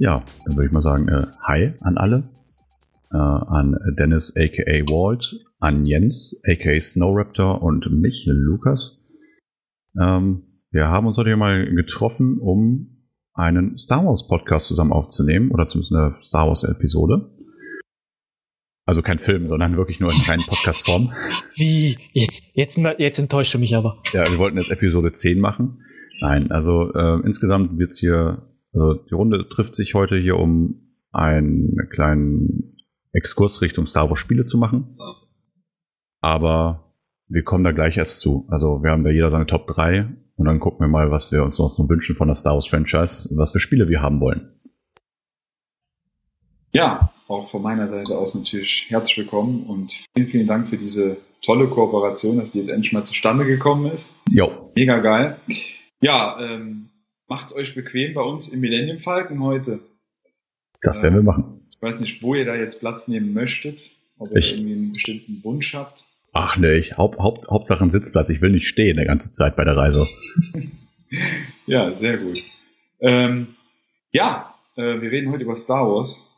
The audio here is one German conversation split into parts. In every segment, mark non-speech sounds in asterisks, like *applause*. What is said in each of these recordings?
Ja, dann würde ich mal sagen, äh, hi an alle. Äh, an Dennis aka Walt, an Jens aka Snowraptor und mich, Lukas. Ähm, wir haben uns heute mal getroffen, um einen Star Wars Podcast zusammen aufzunehmen oder zumindest eine Star Wars Episode. Also kein Film, sondern wirklich nur in kleinen *laughs* Podcast-Form. Wie? Jetzt, jetzt, jetzt enttäuscht du mich aber. Ja, wir wollten jetzt Episode 10 machen. Nein, also äh, insgesamt wird's hier also die Runde trifft sich heute hier, um einen kleinen Exkurs Richtung Star Wars Spiele zu machen. Aber wir kommen da gleich erst zu. Also wir haben da jeder seine Top 3 und dann gucken wir mal, was wir uns noch wünschen von der Star Wars Franchise, was für Spiele wir haben wollen. Ja, auch von meiner Seite aus natürlich herzlich willkommen und vielen, vielen Dank für diese tolle Kooperation, dass die jetzt endlich mal zustande gekommen ist. Jo. Mega geil. Ja, ähm, Macht's euch bequem bei uns im Millennium Falken heute. Das werden wir machen. Ich weiß nicht, wo ihr da jetzt Platz nehmen möchtet, ob ihr ich, irgendwie einen bestimmten Wunsch habt. Ach ne, ich, Haupt, Haupt, Hauptsache ein Sitzplatz. Ich will nicht stehen die ganze Zeit bei der Reise. *laughs* ja, sehr gut. Ähm, ja, äh, wir reden heute über Star Wars.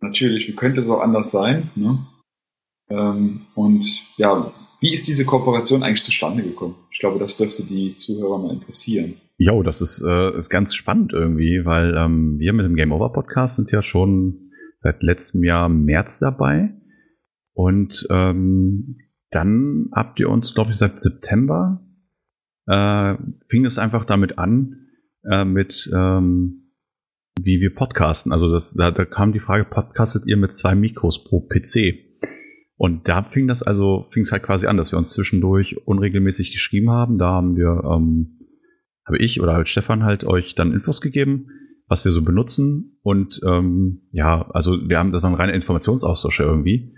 Natürlich, wie könnte es auch anders sein? Ne? Ähm, und ja, wie ist diese Kooperation eigentlich zustande gekommen? Ich glaube, das dürfte die Zuhörer mal interessieren. Jo, das ist, äh, ist ganz spannend irgendwie, weil ähm, wir mit dem Game Over Podcast sind ja schon seit letztem Jahr März dabei. Und ähm, dann habt ihr uns, glaube ich, seit September äh, fing es einfach damit an, äh, mit ähm, wie wir podcasten. Also das, da, da kam die Frage, podcastet ihr mit zwei Mikros pro PC? Und da fing das also, fing es halt quasi an, dass wir uns zwischendurch unregelmäßig geschrieben haben. Da haben wir ähm, habe ich oder halt Stefan halt euch dann Infos gegeben, was wir so benutzen. Und ähm, ja, also wir haben, das war ein reiner Informationsaustausch irgendwie.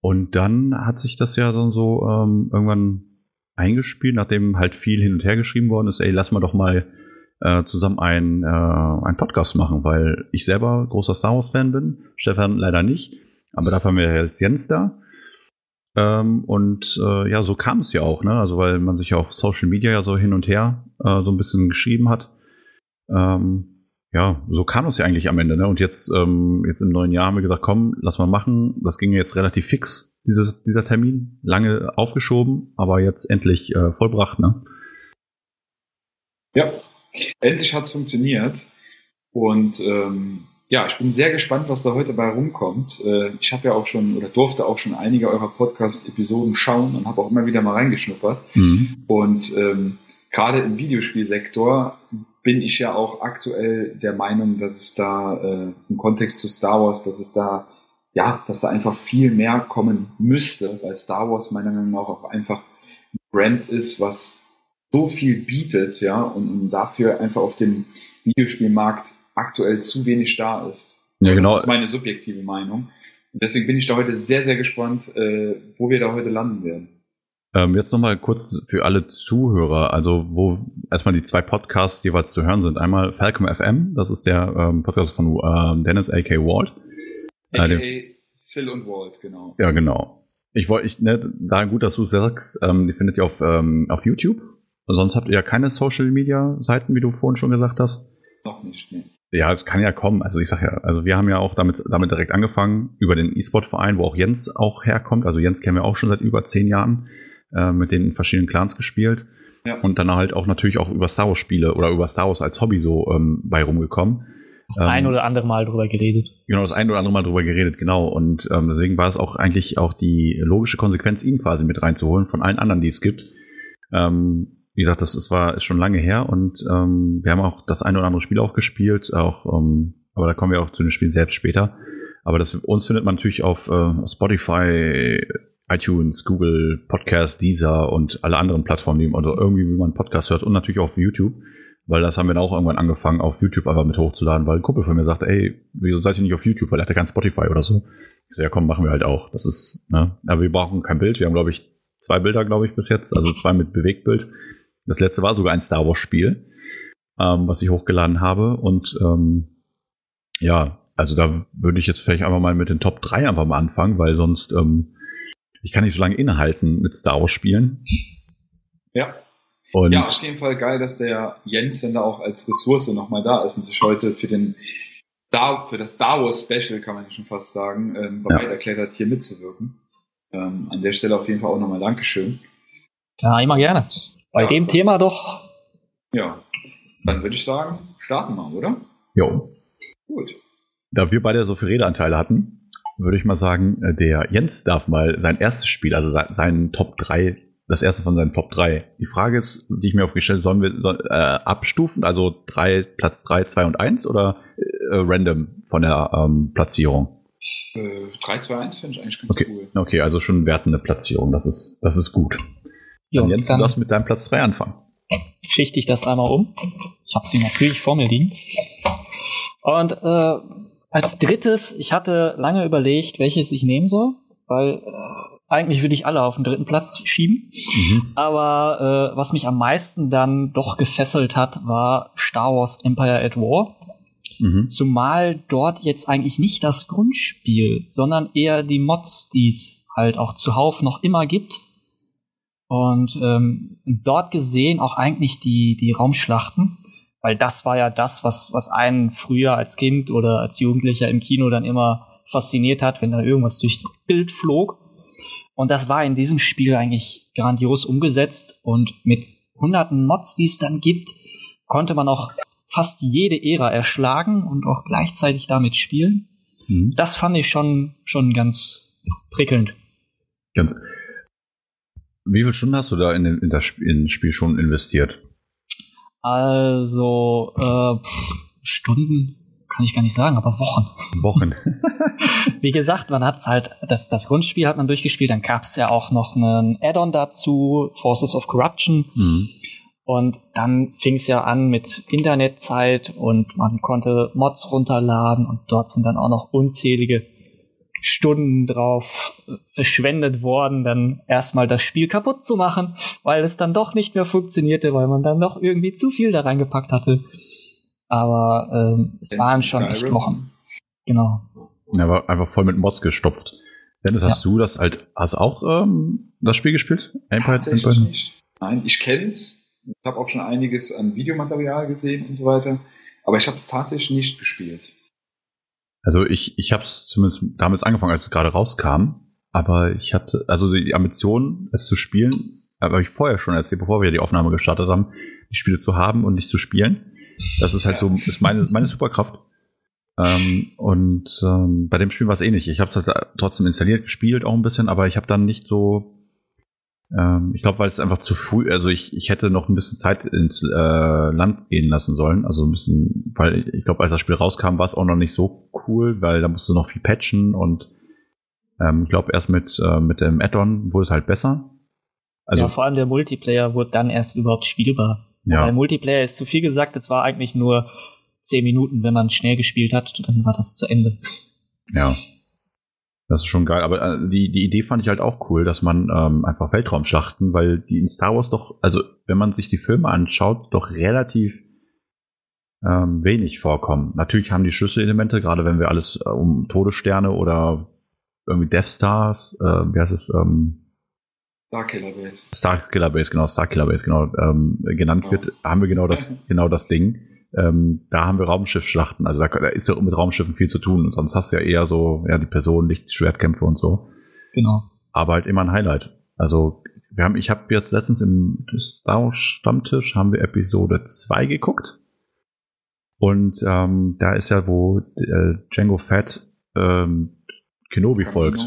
Und dann hat sich das ja so, so ähm, irgendwann eingespielt, nachdem halt viel hin und her geschrieben worden ist, ey, lass mal doch mal äh, zusammen ein, äh, ein Podcast machen, weil ich selber großer Star Wars-Fan bin, Stefan leider nicht, aber dafür haben wir jetzt Jens da. Ähm, und äh, ja, so kam es ja auch, ne? Also weil man sich ja auf Social Media ja so hin und her äh, so ein bisschen geschrieben hat. Ähm, ja, so kam es ja eigentlich am Ende, ne? Und jetzt, ähm, jetzt im neuen Jahr haben wir gesagt, komm, lass mal machen. Das ging jetzt relativ fix, dieses, dieser Termin. Lange aufgeschoben, aber jetzt endlich äh, vollbracht, ne? Ja, endlich hat's funktioniert. Und ähm, ja, ich bin sehr gespannt, was da heute bei rumkommt. Äh, ich habe ja auch schon oder durfte auch schon einige eurer Podcast-Episoden schauen und habe auch immer wieder mal reingeschnuppert. Mhm. Und ähm, gerade im Videospielsektor bin ich ja auch aktuell der Meinung, dass es da äh, im Kontext zu Star Wars, dass es da ja, dass da einfach viel mehr kommen müsste, weil Star Wars meiner Meinung nach auch einfach ein Brand ist, was so viel bietet, ja, und, und dafür einfach auf dem Videospielmarkt aktuell zu wenig da ist. Ja, genau. Das ist meine subjektive Meinung. Und deswegen bin ich da heute sehr, sehr gespannt, äh, wo wir da heute landen werden. Ähm, jetzt nochmal kurz für alle Zuhörer, also wo erstmal die zwei Podcasts jeweils zu hören sind. Einmal Falcom FM, das ist der ähm, Podcast von ähm, Dennis A.K. Walt. A.K. Äh, Sill und Walt, genau. Ja, genau. Ich wollte, ich, ne, da gut, dass du es sagst, ähm, die findet ihr auf, ähm, auf YouTube. Sonst habt ihr ja keine Social Media Seiten, wie du vorhin schon gesagt hast. Noch nicht, ne. Ja, es kann ja kommen. Also ich sag ja, also wir haben ja auch damit, damit direkt angefangen, über den E-Sport-Verein, wo auch Jens auch herkommt. Also Jens kennen wir auch schon seit über zehn Jahren, äh, mit den verschiedenen Clans gespielt. Ja. Und dann halt auch natürlich auch über Star Wars-Spiele oder über Star Wars als Hobby so ähm, bei rumgekommen. Das ähm, ein oder andere Mal drüber geredet. Genau, das ein oder andere Mal drüber geredet, genau. Und ähm, deswegen war es auch eigentlich auch die logische Konsequenz, ihn quasi mit reinzuholen von allen anderen, die es gibt. Ähm, wie gesagt, das ist, war, ist schon lange her und ähm, wir haben auch das eine oder andere Spiel auch gespielt, auch, ähm, aber da kommen wir auch zu dem Spiel selbst später. Aber das, uns findet man natürlich auf äh, Spotify, iTunes, Google, Podcast, Deezer und alle anderen Plattformen, die, oder irgendwie, wie man Podcast hört und natürlich auch auf YouTube, weil das haben wir dann auch irgendwann angefangen, auf YouTube einfach mit hochzuladen, weil ein Kumpel von mir sagte, ey, wieso seid ihr nicht auf YouTube, weil er hatte kein Spotify oder so. Ich so, ja komm, machen wir halt auch. Das ist, ne, aber wir brauchen kein Bild, wir haben, glaube ich, zwei Bilder, glaube ich, bis jetzt, also zwei mit Bewegtbild. Das letzte war sogar ein Star Wars Spiel, ähm, was ich hochgeladen habe. Und ähm, ja, also da würde ich jetzt vielleicht einfach mal mit den Top 3 einfach mal anfangen, weil sonst ähm, ich kann nicht so lange innehalten mit Star Wars Spielen. Ja. Und ja, auf jeden Fall geil, dass der Jens dann da auch als Ressource nochmal da ist und sich heute für den Star, für das Star Wars Special, kann man schon fast sagen, ähm, bereit ja. erklärt hat, hier mitzuwirken. Ähm, an der Stelle auf jeden Fall auch nochmal Dankeschön. Ja, immer gerne. Bei ja, dem Thema doch. Ja, dann würde ich sagen, starten wir, oder? Jo. Gut. Da wir beide so viele Redeanteile hatten, würde ich mal sagen, äh, der Jens darf mal sein erstes Spiel, also sein Top 3, das erste von seinen Top 3. Die Frage ist, die ich mir aufgestellt sollen wir äh, abstufen, also drei, Platz 3, 2 und 1 oder äh, random von der ähm, Platzierung? Äh, 3, 2, 1 finde ich eigentlich ganz okay. cool. Okay, also schon wertende Platzierung, das ist, das ist gut. Jo, dann Jens, dann du darfst mit deinem Platz 3 anfangen. Schichte ich das einmal um. Ich habe sie natürlich vor mir liegen. Und äh, als drittes, ich hatte lange überlegt, welches ich nehmen soll, weil äh, eigentlich würde ich alle auf den dritten Platz schieben. Mhm. Aber äh, was mich am meisten dann doch gefesselt hat, war Star Wars Empire at War. Mhm. Zumal dort jetzt eigentlich nicht das Grundspiel, sondern eher die Mods, die es halt auch zuhauf noch immer gibt. Und ähm, dort gesehen auch eigentlich die, die Raumschlachten, weil das war ja das, was, was einen früher als Kind oder als Jugendlicher im Kino dann immer fasziniert hat, wenn da irgendwas durchs Bild flog. Und das war in diesem Spiel eigentlich grandios umgesetzt und mit hunderten Mods, die es dann gibt, konnte man auch fast jede Ära erschlagen und auch gleichzeitig damit spielen. Mhm. Das fand ich schon, schon ganz prickelnd. Ganz. Wie viele Stunden hast du da in, in das Spiel schon investiert? Also, äh, Stunden kann ich gar nicht sagen, aber Wochen. Wochen. *laughs* Wie gesagt, man hat halt, das, das Grundspiel hat man durchgespielt, dann gab es ja auch noch einen Add-on dazu, Forces of Corruption. Mhm. Und dann fing es ja an mit Internetzeit und man konnte Mods runterladen und dort sind dann auch noch unzählige Stunden drauf verschwendet worden, dann erstmal das Spiel kaputt zu machen, weil es dann doch nicht mehr funktionierte, weil man dann doch irgendwie zu viel da reingepackt hatte. Aber ähm, es waren schon echt Wochen. Genau. Ja, war einfach voll mit Mods gestopft. Dennis, hast ja. du das halt, hast auch ähm, das Spiel gespielt? Empire Tatsächlich nicht. Nein, ich kenn's. Ich habe auch schon einiges an Videomaterial gesehen und so weiter. Aber ich habe es tatsächlich nicht gespielt. Also ich, ich habe es zumindest damals angefangen, als es gerade rauskam. Aber ich hatte, also die Ambition, es zu spielen, habe ich vorher schon erzählt, bevor wir die Aufnahme gestartet haben, die Spiele zu haben und nicht zu spielen. Das ist halt ja. so, ist meine, meine Superkraft. Ähm, und ähm, bei dem Spiel war es ähnlich. Ich habe es trotzdem installiert, gespielt auch ein bisschen, aber ich habe dann nicht so ähm, ich glaube, weil es einfach zu früh, also ich, ich hätte noch ein bisschen Zeit ins äh, Land gehen lassen sollen. Also ein bisschen, weil ich glaube, als das Spiel rauskam, war es auch noch nicht so cool, weil da musste noch viel patchen und ähm, ich glaube, erst mit, äh, mit dem Add-on wurde es halt besser. Also, ja, vor allem der Multiplayer wurde dann erst überhaupt spielbar. Ja. Weil Multiplayer ist zu viel gesagt, es war eigentlich nur zehn Minuten, wenn man schnell gespielt hat, dann war das zu Ende. Ja. Das ist schon geil, aber äh, die, die Idee fand ich halt auch cool, dass man ähm, einfach Weltraumschlachten, weil die in Star Wars doch, also wenn man sich die Filme anschaut, doch relativ ähm, wenig vorkommen. Natürlich haben die Schlüsselelemente, gerade wenn wir alles äh, um Todessterne oder irgendwie Death Stars, äh, wie heißt es, ähm, Starkiller Base. Starkiller Base, genau, Starkiller Base, genau, ähm, genannt oh. wird, haben wir genau das, *laughs* genau das Ding. Ähm, da haben wir Raumschiffschlachten, also da, da ist ja mit Raumschiffen viel zu tun und sonst hast du ja eher so, ja, die Personen, nicht Schwertkämpfe und so. Genau. Aber halt immer ein Highlight. Also, wir haben, ich habe jetzt letztens im Star Stammtisch haben wir Episode 2 geguckt. Und ähm, da ist ja, wo äh, Django Fett ähm, Kenobi folgt.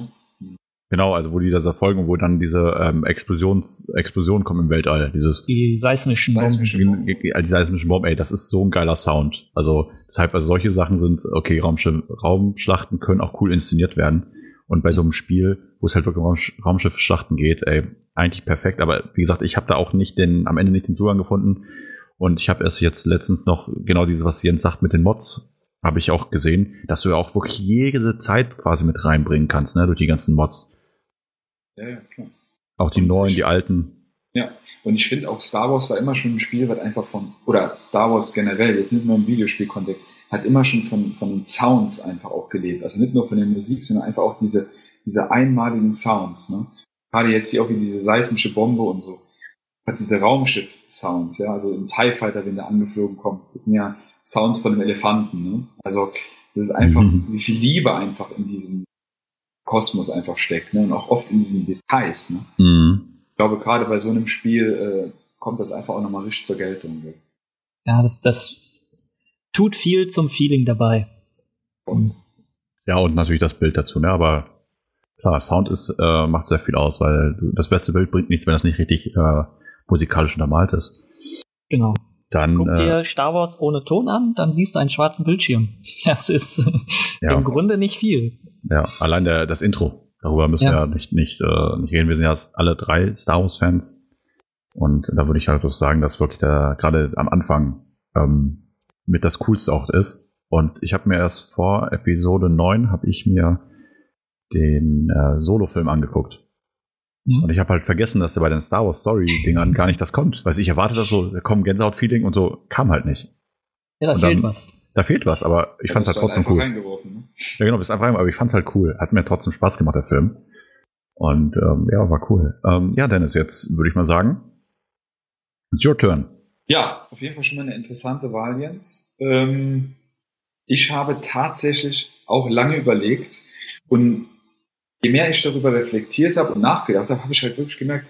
Genau, also wo die da folgen, wo dann diese ähm, Explosions, Explosionen kommen im Weltall. Dieses die seismischen Bomben. Die, seismischen Bomben, ey, das ist so ein geiler Sound. Also deshalb, also solche Sachen sind, okay, Raumschiff, Raumschlachten können auch cool inszeniert werden. Und bei so einem Spiel, wo es halt wirklich um Raumschiffschlachten geht, ey, eigentlich perfekt. Aber wie gesagt, ich habe da auch nicht den, am Ende nicht den Zugang gefunden. Und ich habe erst jetzt letztens noch genau dieses, was Jens sagt mit den Mods, habe ich auch gesehen, dass du ja auch wirklich jede Zeit quasi mit reinbringen kannst, ne, durch die ganzen Mods. Ja, ja, klar. Auch die und neuen, die alten. Ja, und ich finde auch Star Wars war immer schon ein Spiel, was einfach von, oder Star Wars generell, jetzt nicht nur im Videospielkontext, hat immer schon von, von den Sounds einfach auch gelebt. Also nicht nur von der Musik, sondern einfach auch diese, diese einmaligen Sounds. Ne? Gerade jetzt hier auch wie diese seismische Bombe und so. Hat diese Raumschiff-Sounds, ja, also ein TIE Fighter, wenn der angeflogen kommt. Das sind ja Sounds von dem Elefanten. Ne? Also Das ist einfach, mhm. wie viel Liebe einfach in diesem Kosmos einfach steckt, ne? Und auch oft in diesen Details, ne? Mhm. Ich glaube, gerade bei so einem Spiel äh, kommt das einfach auch nochmal richtig zur Geltung. Ne? Ja, das, das tut viel zum Feeling dabei. Und ja, und natürlich das Bild dazu, ne? Aber klar, Sound ist, äh, macht sehr viel aus, weil das beste Bild bringt nichts, wenn das nicht richtig äh, musikalisch untermalt ist. Genau. Dann, Guck dir äh, Star Wars ohne Ton an, dann siehst du einen schwarzen Bildschirm. *laughs* Das ist *laughs* ja. im Grunde nicht viel. Ja, allein der, das Intro. Darüber müssen ja. wir ja nicht, nicht, äh, nicht reden. Wir sind ja alle drei Star Wars-Fans. Und da würde ich halt sagen, dass wirklich der, gerade am Anfang ähm, mit das Coolste auch ist. Und ich habe mir erst vor Episode 9 habe ich mir den äh, Solo-Film angeguckt. Ja. Und ich habe halt vergessen, dass der bei den Star Wars Story-Dingern gar nicht das kommt. Weil ich erwarte das so, da kommt Gänsehaut-Feeling und so, kam halt nicht. Ja, da und fehlt dann, was. Da fehlt was, aber ich fand es halt trotzdem cool. Ne? Ja, genau, bist einfach rein, aber ich fand es halt cool. Hat mir trotzdem Spaß gemacht, der Film. Und ähm, ja, war cool. Ähm, ja, Dennis, jetzt würde ich mal sagen, it's your turn. Ja, auf jeden Fall schon mal eine interessante Wahl, Jens. Ähm, ich habe tatsächlich auch lange überlegt und je mehr ich darüber reflektiert habe und nachgedacht habe, habe ich halt wirklich gemerkt,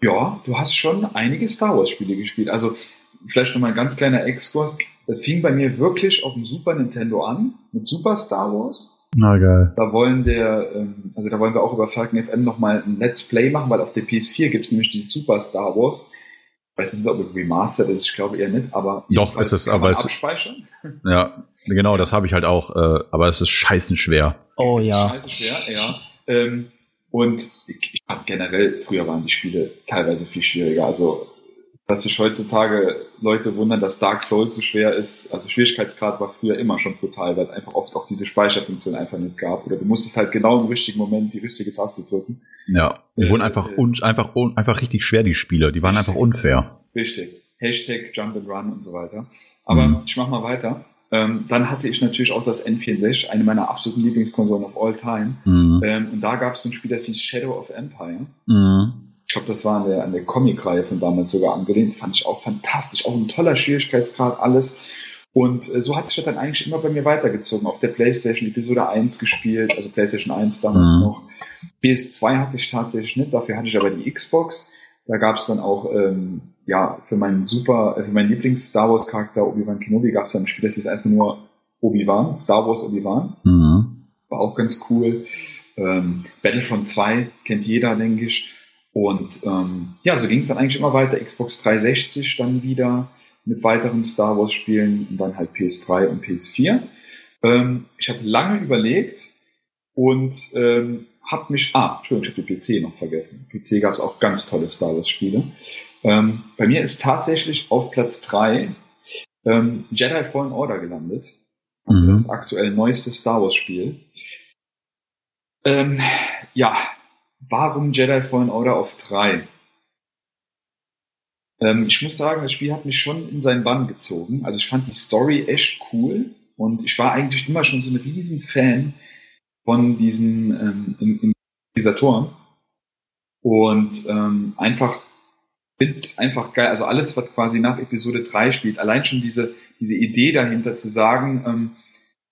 ja, du hast schon einige Star Wars Spiele gespielt. Also vielleicht noch mal ein ganz kleiner Exkurs. Das fing bei mir wirklich auf dem Super Nintendo an mit Super Star Wars. Na geil. Da wollen der, ähm, also da wollen wir auch über Falcon FM noch mal ein Let's Play machen, weil auf der PS4 gibt es nämlich die Super Star Wars. Ich weiß nicht, ob es remastered ist, ich glaube eher nicht, aber doch ist es, aber es abspeichern. Ja, genau, das habe ich halt auch, äh, aber es ist scheißen schwer. Oh ja. Scheiße schwer, ja. Ähm, und ich, ich fand generell, früher waren die Spiele teilweise viel schwieriger. Also, dass sich heutzutage Leute wundern, dass Dark Souls so schwer ist. Also Schwierigkeitsgrad war früher immer schon brutal, weil es einfach oft auch diese Speicherfunktion einfach nicht gab. Oder du musstest halt genau im richtigen Moment die richtige Taste drücken. Ja, die äh, wurden einfach, äh, un, einfach, un, einfach richtig schwer, die Spiele. Die waren richtig, einfach unfair. Richtig. Hashtag Jump and Run und so weiter. Aber mhm. ich mach mal weiter. Ähm, dann hatte ich natürlich auch das N64, eine meiner absoluten Lieblingskonsolen of all time. Mhm. Ähm, und da gab es ein Spiel, das hieß Shadow of Empire. Mhm. Ich glaube, das war an der, an der Comic-Reihe von damals sogar angelehnt. Fand ich auch fantastisch. Auch ein toller Schwierigkeitsgrad, alles. Und äh, so hat sich das dann eigentlich immer bei mir weitergezogen. Auf der PlayStation Episode 1 gespielt, also PlayStation 1 damals mhm. noch. PS2 hatte ich tatsächlich nicht, dafür hatte ich aber die Xbox. Da gab es dann auch ähm, ja, für meinen super, äh, für meinen Lieblings-Star Wars-Charakter Obi-Wan Kenobi gab es ein Spiel, das hieß einfach nur Obi-Wan, Star Wars Obi-Wan. Mhm. War auch ganz cool. Ähm, Battlefront 2 kennt jeder, denke ich. Und ähm, ja, so ging es dann eigentlich immer weiter. Xbox 360 dann wieder mit weiteren Star Wars-Spielen und dann halt PS3 und PS4. Ähm, ich habe lange überlegt und ähm, habe mich, ah, Entschuldigung, ich habe die PC noch vergessen. PC gab es auch ganz tolle Star Wars-Spiele. Ähm, bei mir ist tatsächlich auf Platz 3 ähm, Jedi Fallen Order gelandet. Also mhm. das aktuell neueste Star Wars Spiel. Ähm, ja, warum Jedi Fallen Order auf 3? Ähm, ich muss sagen, das Spiel hat mich schon in seinen Bann gezogen. Also ich fand die Story echt cool und ich war eigentlich immer schon so ein riesen Fan von diesen ähm, Organisatoren. Und ähm, einfach finde es einfach geil. Also alles, was quasi nach Episode 3 spielt, allein schon diese, diese Idee dahinter zu sagen, ähm,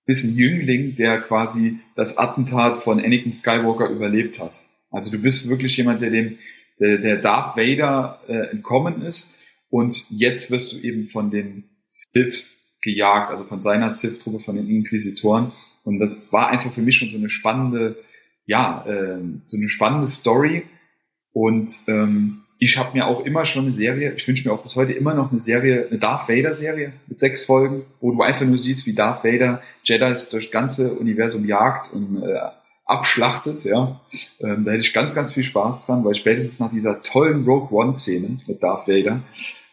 bist ein Jüngling, der quasi das Attentat von Anakin Skywalker überlebt hat. Also du bist wirklich jemand, der dem, der, der Darth Vader äh, entkommen ist und jetzt wirst du eben von den Siths gejagt, also von seiner Sith-Truppe, von den Inquisitoren. Und das war einfach für mich schon so eine spannende, ja, äh, so eine spannende Story. Und ähm, ich habe mir auch immer schon eine Serie, ich wünsche mir auch bis heute immer noch eine Serie, eine Darth Vader Serie mit sechs Folgen, wo du einfach nur siehst, wie Darth Vader Jedis durch das ganze Universum jagt und äh, abschlachtet, ja. Ähm, da hätte ich ganz, ganz viel Spaß dran, weil spätestens nach dieser tollen Rogue One Szene mit Darth Vader,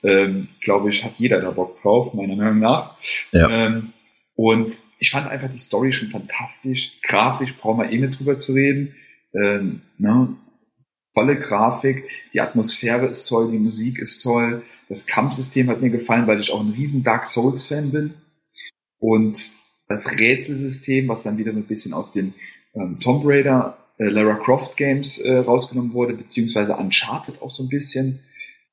ähm, glaube ich, hat jeder da Bock drauf, meiner Meinung nach. Ja. Ähm, und ich fand einfach die Story schon fantastisch. Grafisch brauchen wir eh nicht drüber zu reden. Ähm, ne? Tolle Grafik, die Atmosphäre ist toll, die Musik ist toll, das Kampfsystem hat mir gefallen, weil ich auch ein riesen Dark Souls Fan bin. Und das Rätselsystem, was dann wieder so ein bisschen aus den ähm, Tomb Raider, äh, Lara Croft Games äh, rausgenommen wurde, beziehungsweise Uncharted auch so ein bisschen.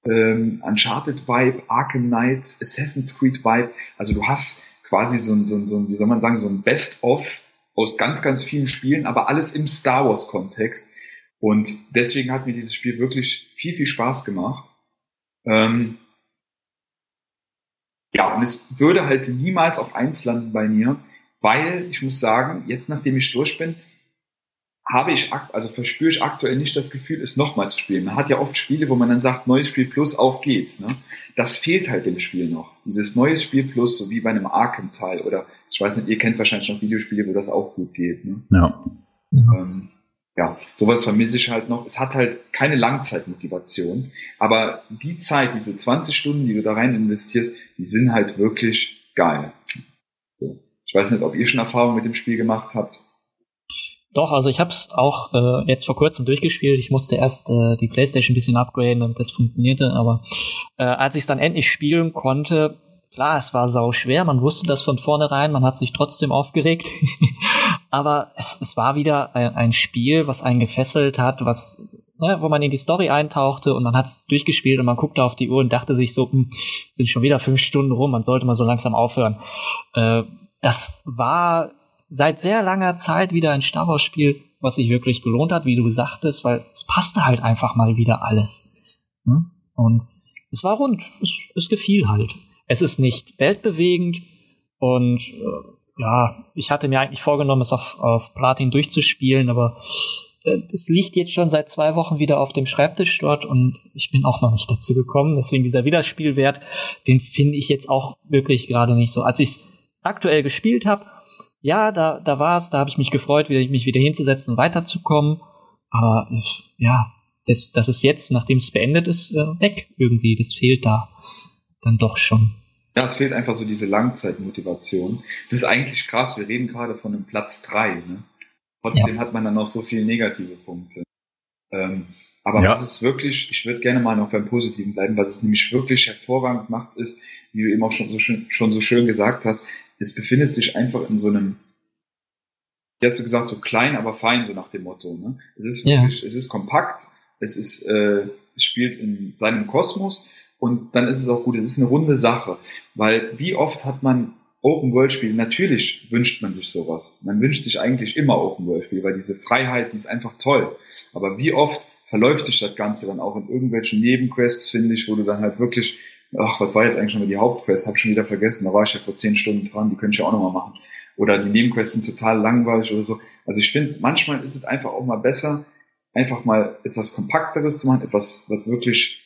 Ähm, Uncharted Vibe, Arkham Knight, Assassin's Creed Vibe. Also du hast quasi so ein, so ein, so ein wie soll man sagen, so ein Best-of aus ganz, ganz vielen Spielen, aber alles im Star Wars-Kontext. Und deswegen hat mir dieses Spiel wirklich viel, viel Spaß gemacht. Ähm, ja, und es würde halt niemals auf eins landen bei mir, weil ich muss sagen, jetzt nachdem ich durch bin, habe ich, also verspüre ich aktuell nicht das Gefühl, es nochmal zu spielen. Man hat ja oft Spiele, wo man dann sagt, neues Spiel plus, auf geht's. Ne? Das fehlt halt dem Spiel noch. Dieses neues Spiel plus, so wie bei einem Arkham-Teil oder ich weiß nicht, ihr kennt wahrscheinlich noch Videospiele, wo das auch gut geht. Ne? Ja. Ähm, ja, sowas vermisse ich halt noch. Es hat halt keine Langzeitmotivation, aber die Zeit, diese 20 Stunden, die du da rein investierst, die sind halt wirklich geil. Ich weiß nicht, ob ihr schon Erfahrungen mit dem Spiel gemacht habt. Doch, also ich habe es auch äh, jetzt vor kurzem durchgespielt. Ich musste erst äh, die PlayStation ein bisschen upgraden, damit das funktionierte. Aber äh, als ich es dann endlich spielen konnte, klar, es war sau schwer. Man wusste das von vornherein. Man hat sich trotzdem aufgeregt. *laughs* aber es, es war wieder ein, ein Spiel, was einen gefesselt hat, was ne, wo man in die Story eintauchte und man hat es durchgespielt und man guckte auf die Uhr und dachte sich so, hm, sind schon wieder fünf Stunden rum. Man sollte mal so langsam aufhören. Äh, das war seit sehr langer Zeit wieder ein Star Wars Spiel, was sich wirklich gelohnt hat, wie du sagtest, weil es passte halt einfach mal wieder alles. Hm? Und es war rund, es, es gefiel halt. Es ist nicht weltbewegend und äh, ja, ich hatte mir eigentlich vorgenommen, es auf, auf Platin durchzuspielen, aber äh, es liegt jetzt schon seit zwei Wochen wieder auf dem Schreibtisch dort und ich bin auch noch nicht dazu gekommen. Deswegen dieser Wiederspielwert, den finde ich jetzt auch wirklich gerade nicht so. Als ich es aktuell gespielt habe, ja, da, da war es, da habe ich mich gefreut, wieder, mich wieder hinzusetzen und weiterzukommen. Aber ja, das, das ist jetzt, nachdem es beendet ist, äh, weg irgendwie. Das fehlt da dann doch schon. Ja, es fehlt einfach so diese Langzeitmotivation. Es ist eigentlich krass, wir reden gerade von einem Platz 3. Ne? Trotzdem ja. hat man dann noch so viele negative Punkte. Ähm, aber ja. was es wirklich, ich würde gerne mal noch beim Positiven bleiben, was es nämlich wirklich hervorragend macht, ist, wie du eben auch schon so schön, schon so schön gesagt hast, es befindet sich einfach in so einem, wie hast du gesagt, so klein, aber fein, so nach dem Motto. Ne? Es ist wirklich, ja. es ist kompakt, es ist, äh, es spielt in seinem Kosmos und dann ist es auch gut. Es ist eine runde Sache, weil wie oft hat man Open World Spiele? Natürlich wünscht man sich sowas. Man wünscht sich eigentlich immer Open World Spiele, weil diese Freiheit, die ist einfach toll. Aber wie oft verläuft sich das Ganze dann auch in irgendwelchen Nebenquests, finde ich, wo du dann halt wirklich ach, was war jetzt eigentlich schon mal die Hauptquest? Hab schon wieder vergessen. Da war ich ja vor zehn Stunden dran. Die könnte ich ja auch nochmal machen. Oder die Nebenquests sind total langweilig oder so. Also ich finde, manchmal ist es einfach auch mal besser, einfach mal etwas Kompakteres zu machen, etwas, was wirklich,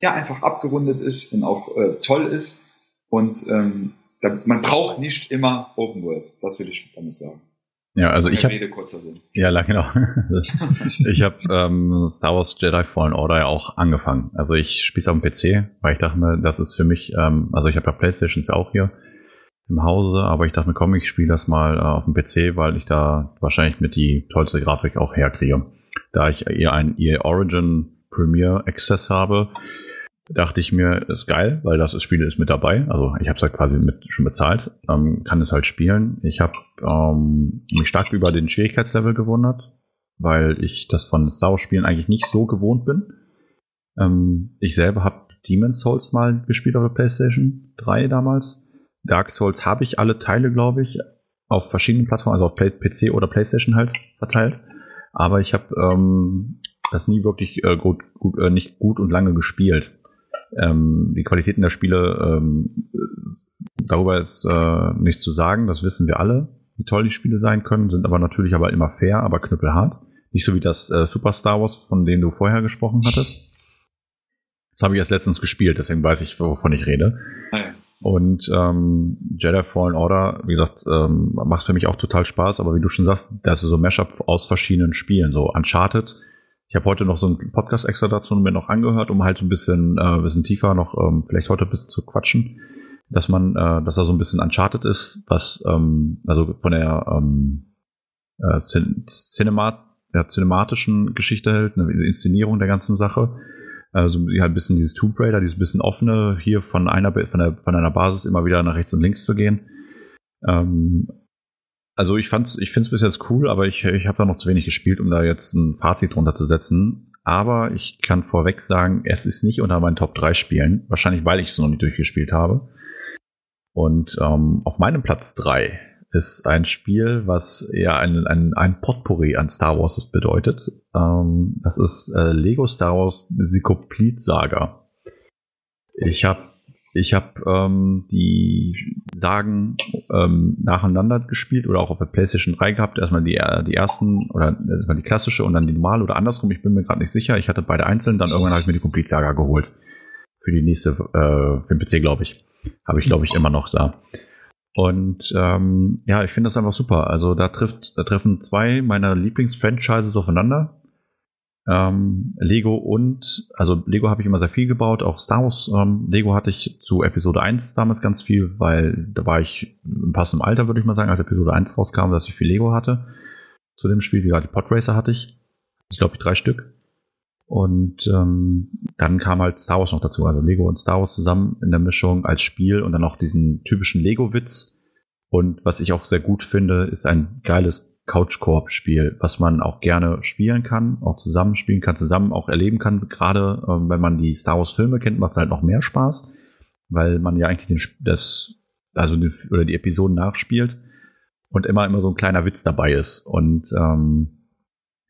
ja, einfach abgerundet ist und auch äh, toll ist. Und ähm, da, man braucht nicht immer Open World. Das will ich damit sagen. Ja, also ich habe ja genau. *laughs* ich habe ähm, Star Wars Jedi Fallen Order ja auch angefangen. Also ich spiele es auf dem PC, weil ich dachte mir, das ist für mich, ähm, also ich habe ja Playstations ja auch hier im Hause, aber ich dachte mir, komm, ich spiele das mal äh, auf dem PC, weil ich da wahrscheinlich mit die tollste Grafik auch herkriege. Da ich eher ein EA Origin Premier Access habe, dachte ich mir, ist geil, weil das Spiel ist mit dabei. Also ich habe es halt quasi mit schon bezahlt, ähm, kann es halt spielen. Ich habe ähm, mich stark über den Schwierigkeitslevel gewundert, weil ich das von Star Wars Spielen eigentlich nicht so gewohnt bin. Ähm, ich selber habe Demon's Souls mal gespielt auf der PlayStation 3 damals. Dark Souls habe ich alle Teile, glaube ich, auf verschiedenen Plattformen, also auf PC oder PlayStation halt verteilt. Aber ich habe ähm, das nie wirklich äh, gut, gut, äh, nicht gut und lange gespielt. Ähm, die Qualitäten der Spiele, ähm, darüber ist äh, nichts zu sagen, das wissen wir alle, wie toll die Spiele sein können, sind aber natürlich aber immer fair, aber knüppelhart. Nicht so wie das äh, Super Star Wars, von dem du vorher gesprochen hattest. Das habe ich erst letztens gespielt, deswegen weiß ich, wovon ich rede. Ah Und ähm, Jedi Fallen Order, wie gesagt, ähm, macht für mich auch total Spaß, aber wie du schon sagst, das ist so Mashup aus verschiedenen Spielen. So Uncharted ich habe heute noch so einen Podcast extra dazu mir noch angehört, um halt so ein bisschen, äh, bisschen tiefer noch ähm, vielleicht heute ein bisschen zu quatschen, dass man, äh, dass er so ein bisschen uncharted ist, was ähm, also von der ähm, äh, Cinemat ja, cinematischen Geschichte hält, eine Inszenierung der ganzen Sache. Also halt ein bisschen dieses Tomb Raider, dieses bisschen offene, hier von einer von, der, von einer Basis immer wieder nach rechts und links zu gehen. Ähm, also ich fand's, ich finde es bis jetzt cool, aber ich, ich habe da noch zu wenig gespielt, um da jetzt ein Fazit drunter zu setzen. Aber ich kann vorweg sagen, es ist nicht unter meinen Top 3 Spielen. Wahrscheinlich, weil ich es noch nicht durchgespielt habe. Und ähm, auf meinem Platz 3 ist ein Spiel, was eher ein, ein, ein Potpourri an Star Wars bedeutet. Ähm, das ist äh, Lego Star Wars The Complete Saga. Ich habe ich hab, ähm, die Sagen ähm, nacheinander gespielt oder auch auf der PlayStation 3 gehabt. Erstmal die, die ersten oder erstmal die klassische und dann die normale oder andersrum. Ich bin mir gerade nicht sicher. Ich hatte beide einzeln, dann irgendwann habe ich mir die Complete Saga geholt. Für die nächste, äh, für den PC, glaube ich. Habe ich, glaube ich, immer noch da. Und ähm, ja, ich finde das einfach super. Also da trifft, da treffen zwei meiner Lieblingsfranchises aufeinander. Ähm, Lego und, also Lego habe ich immer sehr viel gebaut, auch Star Wars ähm, Lego hatte ich zu Episode 1 damals ganz viel, weil da war ich im passenden Alter, würde ich mal sagen, als Episode 1 rauskam, dass ich viel Lego hatte. Zu dem Spiel, wie gerade die Podracer hatte ich. Ich glaube, drei Stück. Und ähm, dann kam halt Star Wars noch dazu, also Lego und Star Wars zusammen in der Mischung als Spiel und dann auch diesen typischen Lego-Witz. Und was ich auch sehr gut finde, ist ein geiles Couch-Koop-Spiel, was man auch gerne spielen kann, auch zusammen spielen kann, zusammen auch erleben kann. Gerade ähm, wenn man die Star Wars-Filme kennt, macht es halt noch mehr Spaß, weil man ja eigentlich den, das, also den, oder die Episoden nachspielt und immer immer so ein kleiner Witz dabei ist. Und ähm,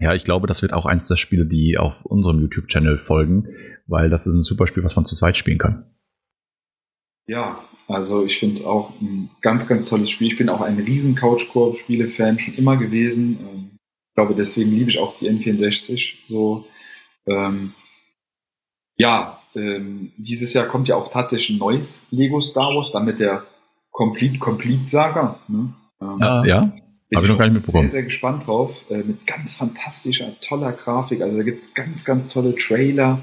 ja, ich glaube, das wird auch eins der Spiele, die auf unserem YouTube-Channel folgen, weil das ist ein super Spiel, was man zu zweit spielen kann. Ja, also ich finde es auch ein ganz, ganz tolles Spiel. Ich bin auch ein riesen Couch-Koop-Spiele-Fan schon immer gewesen. Ähm, ich glaube, deswegen liebe ich auch die N64 so. Ähm, ja, ähm, dieses Jahr kommt ja auch tatsächlich ein neues Lego Star Wars, dann mit der Complete Complete Saga. Ne? Ähm, ja, ja. Bin ich noch gar nicht mitbekommen. sehr, sehr gespannt drauf. Äh, mit ganz fantastischer, toller Grafik. Also da gibt es ganz, ganz tolle Trailer.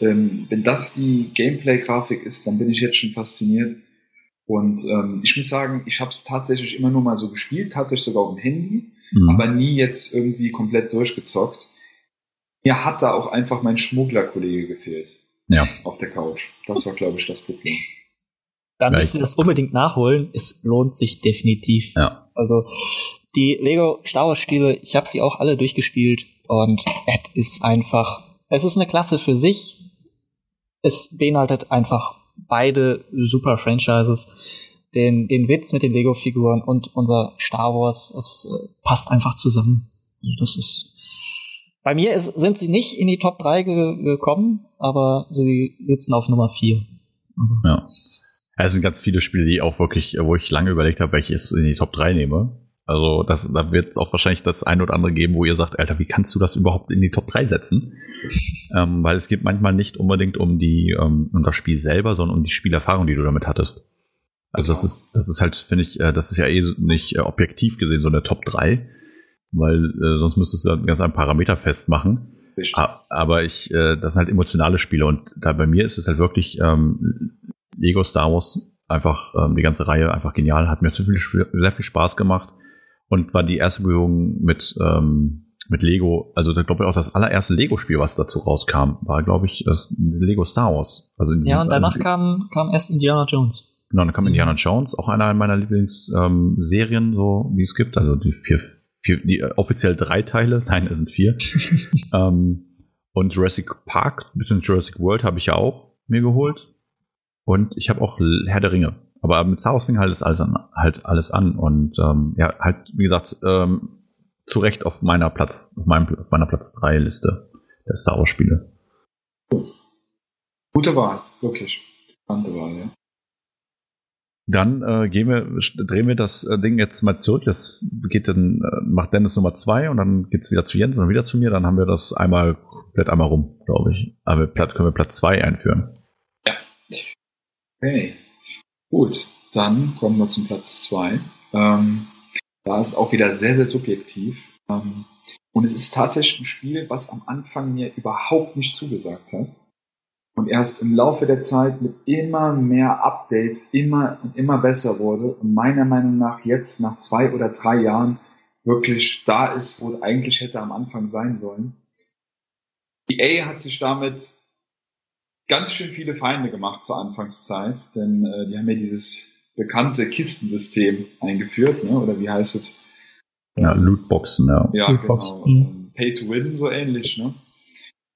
Ähm, wenn das die Gameplay-Grafik ist, dann bin ich jetzt schon fasziniert. Und ähm, ich muss sagen, ich habe es tatsächlich immer nur mal so gespielt, tatsächlich sogar auf dem Handy, mhm. aber nie jetzt irgendwie komplett durchgezockt. Mir hat da auch einfach mein Schmugglerkollege gefehlt. Ja. Auf der Couch. Das war, glaube ich, das Problem. Dann müsst ihr das unbedingt nachholen. Es lohnt sich definitiv. Ja. Also die Lego Star Wars Spiele, ich habe sie auch alle durchgespielt und es ist einfach, es ist eine Klasse für sich. Es beinhaltet einfach beide super Franchises. Den, den Witz mit den Lego-Figuren und unser Star Wars, es äh, passt einfach zusammen. Das ist. Bei mir ist, sind sie nicht in die Top 3 ge gekommen, aber sie sitzen auf Nummer 4. Ja. Es sind ganz viele Spiele, die auch wirklich, wo ich lange überlegt habe, welches in die Top 3 nehme. Also das, da wird es auch wahrscheinlich das ein oder andere geben, wo ihr sagt, Alter, wie kannst du das überhaupt in die Top 3 setzen? ähm, weil es geht manchmal nicht unbedingt um die um, um das Spiel selber, sondern um die Spielerfahrung, die du damit hattest. Also das ist, das ist halt, finde ich, äh, das ist ja eh nicht äh, objektiv gesehen so eine Top 3, weil äh, sonst müsstest du ganz einen Parameter festmachen. Richtig. Aber ich, äh, das sind halt emotionale Spiele und da bei mir ist es halt wirklich ähm, Lego Star Wars einfach ähm, die ganze Reihe einfach genial, hat mir zu viel, sehr viel Spaß gemacht und war die erste Berührung mit, ähm, mit Lego, also da glaube ich auch das allererste Lego-Spiel, was dazu rauskam, war, glaube ich, das Lego Star Wars. Also diesem, ja, und danach also, kam, kam erst Indiana Jones. Genau, dann kam Indiana Jones, auch einer meiner Lieblingsserien, ähm, so wie es gibt, also die vier, vier die äh, offiziell drei Teile, *laughs* nein, es sind vier. *laughs* ähm, und Jurassic Park, bisschen Jurassic World habe ich ja auch mir geholt. Und ich habe auch Herr der Ringe. Aber mit Star Wars fing halt alles an, halt alles an. Und ähm, ja, halt, wie gesagt, ähm, zu Recht auf meiner Platz, auf, meinem, auf meiner Platz 3 Liste der Star Wars Spiele. Gute Wahl, wirklich. Spannende Wahl, ja. Dann äh, gehen wir, drehen wir das äh, Ding jetzt mal zurück. Das geht dann, äh, macht Dennis Nummer zwei und dann geht's wieder zu Jens und dann wieder zu mir. Dann haben wir das einmal komplett einmal rum, glaube ich. Aber können wir Platz zwei einführen. Ja. Okay. Gut, dann kommen wir zum Platz 2. Ähm, da ist auch wieder sehr, sehr subjektiv. Ähm, und es ist tatsächlich ein Spiel, was am Anfang mir überhaupt nicht zugesagt hat. Und erst im Laufe der Zeit mit immer mehr Updates immer und immer besser wurde. Und meiner Meinung nach jetzt nach zwei oder drei Jahren wirklich da ist, wo eigentlich hätte am Anfang sein sollen. EA hat sich damit ganz schön viele Feinde gemacht zur Anfangszeit, denn äh, die haben ja dieses bekannte Kistensystem eingeführt, ne? oder wie heißt es? Ja, Lootboxen, ja. Ja, Lootboxen. genau. Pay to Win, so ähnlich. Ne?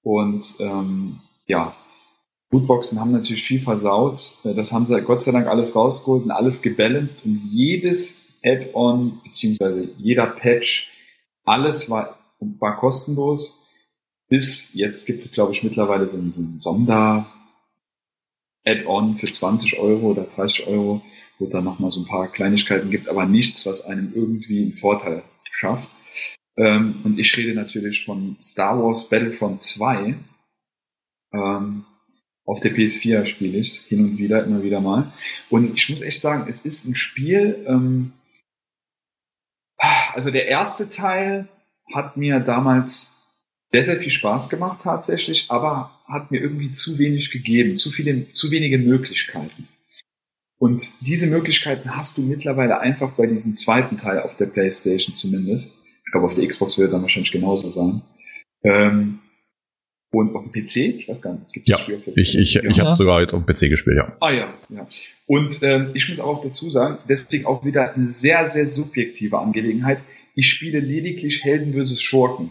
Und ähm, ja, Lootboxen haben natürlich viel versaut. Äh, das haben sie Gott sei Dank alles rausgeholt und alles gebalanced und jedes Add-on beziehungsweise jeder Patch, alles war, war kostenlos. Bis jetzt gibt es, glaube ich, mittlerweile so ein, so ein Sonder Add-on für 20 Euro oder 30 Euro, wo dann nochmal so ein paar Kleinigkeiten gibt, aber nichts, was einem irgendwie einen Vorteil schafft. Ähm, und ich rede natürlich von Star Wars Battlefront 2. Ähm, auf der PS4 spiele ich es hin und wieder, immer wieder mal. Und ich muss echt sagen, es ist ein Spiel, ähm, also der erste Teil hat mir damals sehr, sehr viel Spaß gemacht tatsächlich, aber hat mir irgendwie zu wenig gegeben, zu viele, zu wenige Möglichkeiten. Und diese Möglichkeiten hast du mittlerweile einfach bei diesem zweiten Teil auf der PlayStation zumindest. Ich glaube, auf der Xbox wird dann wahrscheinlich genauso sein. Ähm, und auf dem PC, ich weiß gar nicht, gibt es ja, Spiel auf der Ich, ich, ja. ich habe sogar jetzt auf dem PC gespielt, ja. Ah ja, ja. Und ähm, ich muss auch dazu sagen, deswegen auch wieder eine sehr, sehr subjektive Angelegenheit. Ich spiele lediglich Helden versus Schurken.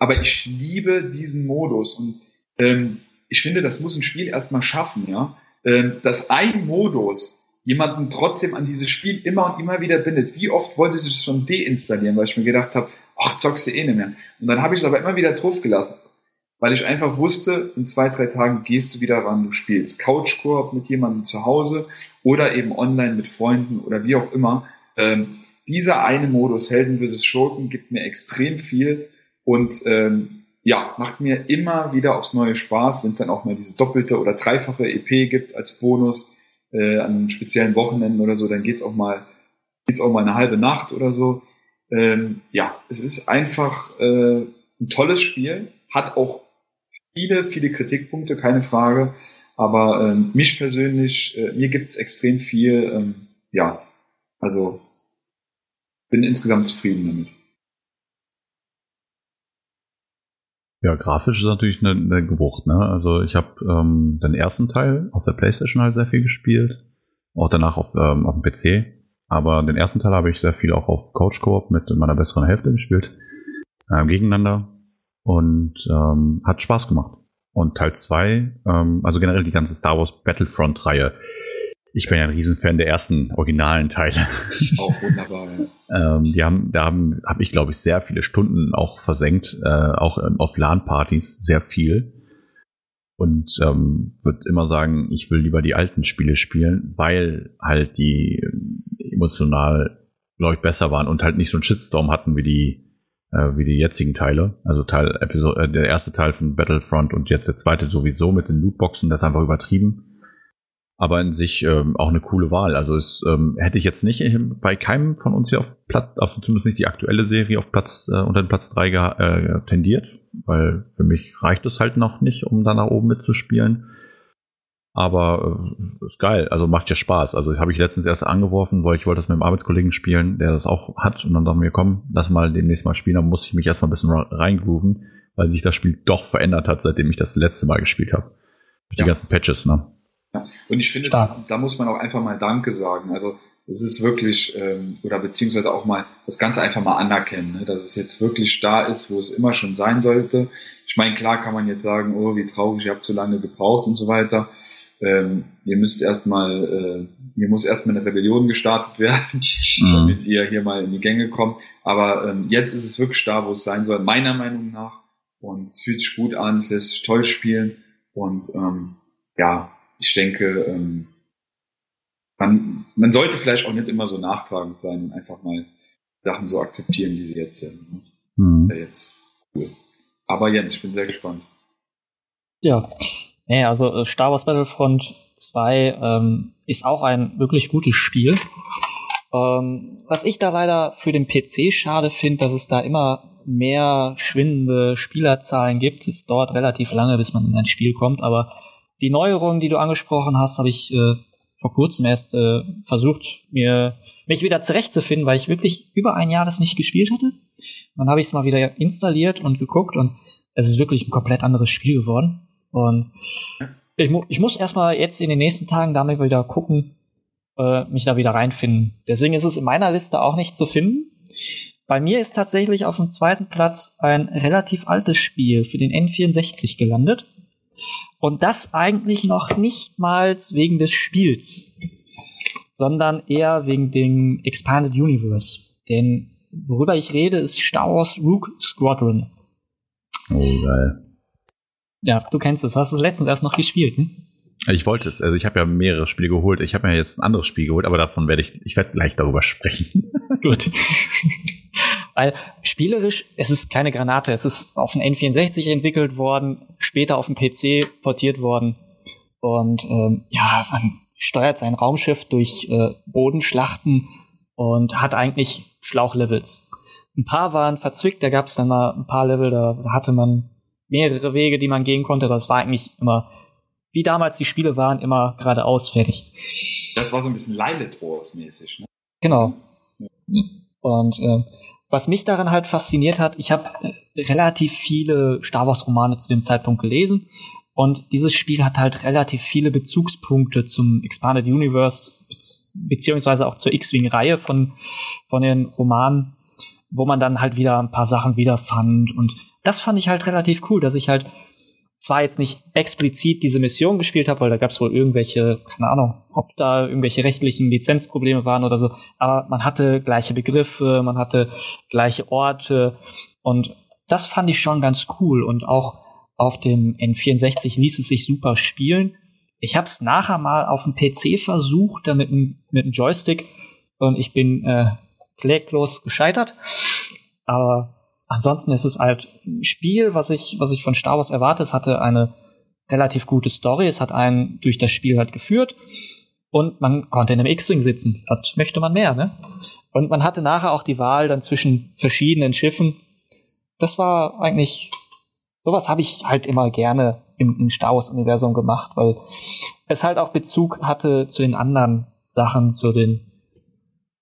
Aber ich liebe diesen Modus und ähm, ich finde, das muss ein Spiel erstmal schaffen, ja. Ähm, dass ein Modus jemanden trotzdem an dieses Spiel immer und immer wieder bindet. Wie oft wollte ich es schon deinstallieren, weil ich mir gedacht habe, ach, zockst du eh nicht mehr. Und dann habe ich es aber immer wieder drauf gelassen, weil ich einfach wusste, in zwei, drei Tagen gehst du wieder ran, du spielst Couch-Koop mit jemandem zu Hause oder eben online mit Freunden oder wie auch immer. Ähm, dieser eine Modus Helden vs. Schurken gibt mir extrem viel und ähm, ja, macht mir immer wieder aufs neue Spaß, wenn es dann auch mal diese doppelte oder dreifache EP gibt als Bonus äh, an speziellen Wochenenden oder so, dann geht's auch mal geht's auch mal eine halbe Nacht oder so. Ähm, ja, es ist einfach äh, ein tolles Spiel, hat auch viele, viele Kritikpunkte, keine Frage. Aber ähm, mich persönlich, äh, mir gibt's extrem viel, ähm, ja, also bin insgesamt zufrieden damit. Ja, grafisch ist natürlich eine, eine Gewucht. Ne? Also ich habe ähm, den ersten Teil auf der PlayStation halt sehr viel gespielt, auch danach auf, ähm, auf dem PC. Aber den ersten Teil habe ich sehr viel auch auf Couch Coop mit meiner besseren Hälfte gespielt, äh, gegeneinander und ähm, hat Spaß gemacht. Und Teil 2, ähm, also generell die ganze Star Wars Battlefront-Reihe, ich bin ja ein Riesenfan der ersten originalen Teile. Auch wunderbar, ja. *laughs* ähm, die haben, da haben, habe ich, glaube ich, sehr viele Stunden auch versenkt, äh, auch ähm, auf LAN-Partys sehr viel. Und ähm, würde immer sagen, ich will lieber die alten Spiele spielen, weil halt die äh, emotional, glaube ich, besser waren und halt nicht so einen Shitstorm hatten wie die, äh, wie die jetzigen Teile. Also Teil, Episode, äh, der erste Teil von Battlefront und jetzt der zweite sowieso mit den Lootboxen, das ist einfach übertrieben aber in sich ähm, auch eine coole Wahl. Also es ähm, hätte ich jetzt nicht bei keinem von uns hier auf Platz, auf zumindest nicht die aktuelle Serie auf Platz äh, unter den Platz 3 äh, tendiert, weil für mich reicht es halt noch nicht, um da nach oben mitzuspielen. Aber äh, ist geil, also macht ja Spaß. Also habe ich letztens erst angeworfen, weil ich wollte das mit einem Arbeitskollegen spielen, der das auch hat und dann dachte mir, komm, lass mal demnächst mal spielen, dann musste ich mich erstmal ein bisschen reingrooven, weil sich das Spiel doch verändert hat, seitdem ich das letzte Mal gespielt habe. Die ja. ganzen Patches, ne? Ja. Und ich finde, da, da, muss man auch einfach mal Danke sagen. Also es ist wirklich, ähm, oder beziehungsweise auch mal das Ganze einfach mal anerkennen, ne? dass es jetzt wirklich da ist, wo es immer schon sein sollte. Ich meine, klar kann man jetzt sagen, oh, wie traurig, ihr habt so lange gebraucht und so weiter. Ähm, ihr müsst erstmal, äh, hier muss erstmal eine Rebellion gestartet werden, mhm. *laughs* damit ihr hier mal in die Gänge kommt. Aber ähm, jetzt ist es wirklich da, wo es sein soll, meiner Meinung nach. Und es fühlt sich gut an, es lässt sich toll spielen. Und ähm, ja, ich denke, ähm, man, man sollte vielleicht auch nicht immer so nachtragend sein und einfach mal Sachen so akzeptieren, wie sie jetzt sind. Ne? Mhm. Ja, jetzt cool. Aber Jens, ich bin sehr gespannt. Ja, nee, also äh, Star Wars Battlefront 2 ähm, ist auch ein wirklich gutes Spiel. Ähm, was ich da leider für den PC schade finde, dass es da immer mehr schwindende Spielerzahlen gibt. Es dauert relativ lange, bis man in ein Spiel kommt, aber die Neuerungen, die du angesprochen hast, habe ich äh, vor kurzem erst äh, versucht, mir mich wieder zurechtzufinden, weil ich wirklich über ein Jahr das nicht gespielt hatte. Dann habe ich es mal wieder installiert und geguckt und es ist wirklich ein komplett anderes Spiel geworden. Und ich, mu ich muss erstmal jetzt in den nächsten Tagen damit wieder gucken, äh, mich da wieder reinfinden. Deswegen ist es in meiner Liste auch nicht zu finden. Bei mir ist tatsächlich auf dem zweiten Platz ein relativ altes Spiel für den N64 gelandet. Und das eigentlich noch nicht mal wegen des Spiels, sondern eher wegen dem Expanded Universe. Denn worüber ich rede, ist Star Wars Rook Squadron. Oh, geil. Ja, du kennst es. Hast es letztens erst noch gespielt, hm? Ich wollte es. Also ich habe ja mehrere Spiele geholt. Ich habe mir jetzt ein anderes Spiel geholt, aber davon werde ich, ich werde gleich darüber sprechen. Gut. *laughs* Weil spielerisch, es ist keine Granate. Es ist auf dem N64 entwickelt worden, später auf dem PC portiert worden. Und ähm, ja, man steuert sein Raumschiff durch äh, Bodenschlachten und hat eigentlich Schlauchlevels. Ein paar waren verzwickt, da gab es dann mal ein paar Level, da hatte man mehrere Wege, die man gehen konnte. Das war eigentlich immer, wie damals die Spiele waren, immer geradeaus fertig. Das war so ein bisschen Lilith Wars mäßig, ne? Genau. Und äh, was mich daran halt fasziniert hat, ich habe äh, relativ viele Star Wars Romane zu dem Zeitpunkt gelesen und dieses Spiel hat halt relativ viele Bezugspunkte zum Expanded Universe beziehungsweise auch zur X-Wing-Reihe von von den Romanen, wo man dann halt wieder ein paar Sachen wiederfand und das fand ich halt relativ cool, dass ich halt zwar jetzt nicht explizit diese Mission gespielt habe, weil da gab es wohl irgendwelche, keine Ahnung, ob da irgendwelche rechtlichen Lizenzprobleme waren oder so, aber man hatte gleiche Begriffe, man hatte gleiche Orte und das fand ich schon ganz cool und auch auf dem N64 ließ es sich super spielen. Ich habe es nachher mal auf dem PC versucht, da mit einem Joystick und ich bin äh, kläglos gescheitert. Aber ansonsten ist es halt ein Spiel, was ich, was ich von Star Wars erwarte. Es hatte eine relativ gute Story. Es hat einen durch das Spiel halt geführt. Und man konnte in einem X-Wing sitzen. Was möchte man mehr, ne? Und man hatte nachher auch die Wahl dann zwischen verschiedenen Schiffen. Das war eigentlich, sowas habe ich halt immer gerne im, im Star Wars-Universum gemacht, weil es halt auch Bezug hatte zu den anderen Sachen, zu den,